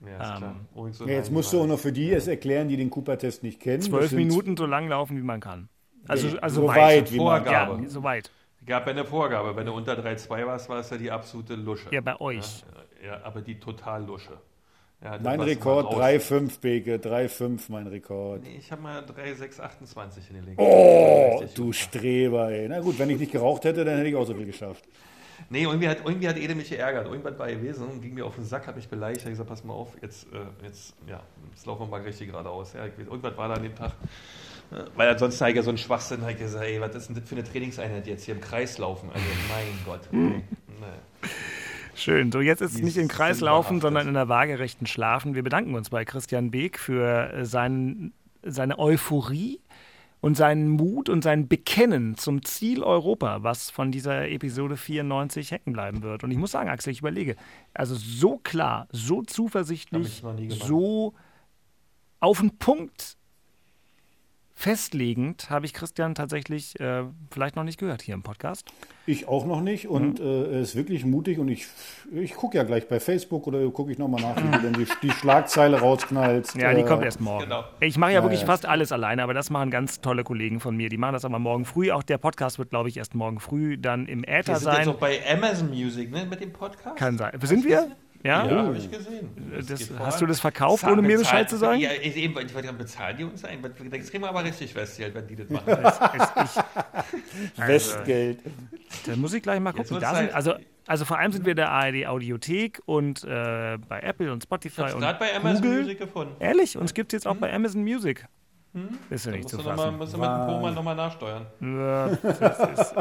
Ja, ist klar. Ähm, so Ja, jetzt musst du auch noch für die es erklären, die den Cooper-Test nicht kennen. Zwölf Minuten so lang laufen, wie man kann. Also, so also weit, weit. wie man Vorgabe. Ja, so weit. gab ja eine Vorgabe. Wenn du unter 3,2 warst, war es ja die absolute Lusche. Ja, bei euch. Ja, ja aber die total Lusche. Ja, Mein du Rekord mal raus. 3,5, Beke. 3,5 mein Rekord. Nee, ich habe mal 3,628 hingelegt. Oh, Richtig du gut. Streber, ey. Na gut, wenn ich nicht geraucht hätte, dann hätte ich auch so viel geschafft. Nee, irgendwie hat, irgendwie hat Ede mich geärgert. Irgendwas war gewesen und ging mir auf den Sack, hat mich beleidigt. Ich habe gesagt, pass mal auf, jetzt, äh, jetzt, ja, jetzt laufen wir mal richtig geradeaus. Ja, ich weiß, irgendwas war da an dem Tag. Äh, Weil ansonsten ich ja so einen Schwachsinn, habe ich gesagt, ey, was ist denn das für eine Trainingseinheit jetzt hier im Kreis laufen? Also, mein Gott. Hm. Nee. Schön. So, jetzt ist es nicht im Kreis laufen, sondern in der waagerechten Schlafen. Wir bedanken uns bei Christian Beek für äh, seinen, seine Euphorie und seinen Mut und sein Bekennen zum Ziel Europa, was von dieser Episode 94 hängen bleiben wird. Und ich muss sagen, Axel, ich überlege, also so klar, so zuversichtlich, so auf den Punkt festlegend habe ich Christian tatsächlich äh, vielleicht noch nicht gehört hier im Podcast. Ich auch noch nicht und Mhm. äh, er ist wirklich mutig und ich, ich gucke ja gleich bei Facebook oder gucke ich nochmal nach, wie du denn die, die Schlagzeile rausknallst. Ja, die Äh, kommt erst morgen. Genau. Ich mache ja wirklich ja. fast alles alleine, aber das machen ganz tolle Kollegen von mir. Die machen das aber morgen früh. Auch der Podcast wird, glaube ich, erst morgen früh dann im Äther Wir sind jetzt sein. auch bei Amazon Music, ne, mit dem Podcast. Kann sein. Sind wir? Ja? Ja, habe ich gesehen. Das, hast du das verkauft, Zahlen ohne mir bezahlt- Bescheid zu sagen? Ja, ich- eben, ich wollte gerade bezahlen die uns ein. Das kriegen wir aber richtig hier, wenn die das machen. Ich, Westgeld. da muss ich gleich mal gucken. Da sind, Zeit. also, also vor allem sind wir der ARD Audiothek und äh, bei Apple und Spotify und gerade bei Amazon Google. Music gefunden. Ehrlich? Uns gibt es jetzt auch bei Amazon Music. Ist ja Da nicht zu noch mal, fassen. musst du mit dem Poma nochmal nachsteuern. Ja, das ist,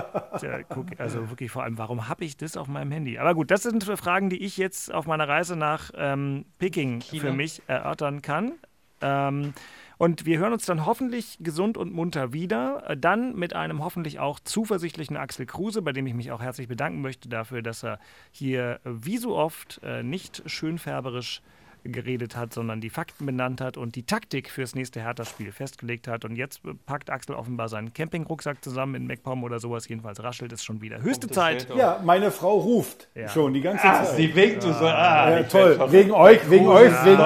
guck, also wirklich vor allem, warum habe ich das auf meinem Handy? Aber gut, das sind Fragen, die ich jetzt auf meiner Reise nach ähm, Peking China. für mich erörtern kann. Ähm, und wir hören uns dann hoffentlich gesund und munter wieder. Äh, Dann mit einem hoffentlich auch zuversichtlichen Axel Kruse, bei dem ich mich auch herzlich bedanken möchte dafür, dass er hier äh, wie so oft äh, nicht schönfärberisch geredet hat, sondern die Fakten benannt hat und die Taktik fürs nächste Hertha-Spiel festgelegt hat. Und jetzt packt Axel offenbar seinen Campingrucksack zusammen in MacPom oder sowas. Jedenfalls raschelt es schon wieder. Höchste Zeit. Ja, meine Frau ruft Ja. schon die ganze Ah, Zeit. sie winkt, du so, ah, Ja, toll, wegen euch, wegen euch, wegen,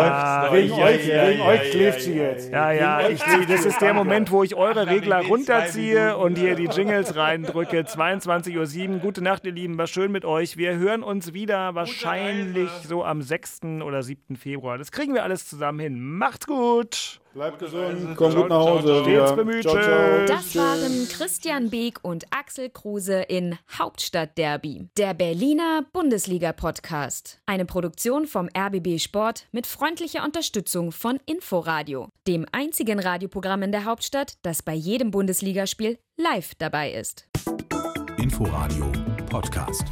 euch, wegen euch schläft sie jetzt. Ja, ja, ich, das ist der Moment, wo ich eure Regler runterziehe und hier die Jingles reindrücke. 22.07 Uhr. Gute Nacht, ihr Lieben. War schön mit euch. Wir hören uns wieder wahrscheinlich so am 6. oder 7. Februar. Das kriegen wir alles zusammen hin. Macht's gut. Bleibt gesund, kommt gut nach Hause. Stets bemüht. Ciao, ciao. Das waren Christian Beek und Axel Kruse in Hauptstadtderby, der Berliner Bundesliga-Podcast. Eine Produktion vom RBB Sport mit freundlicher Unterstützung von Inforadio, dem einzigen Radioprogramm in der Hauptstadt, das bei jedem Bundesligaspiel live dabei ist. Inforadio Podcast.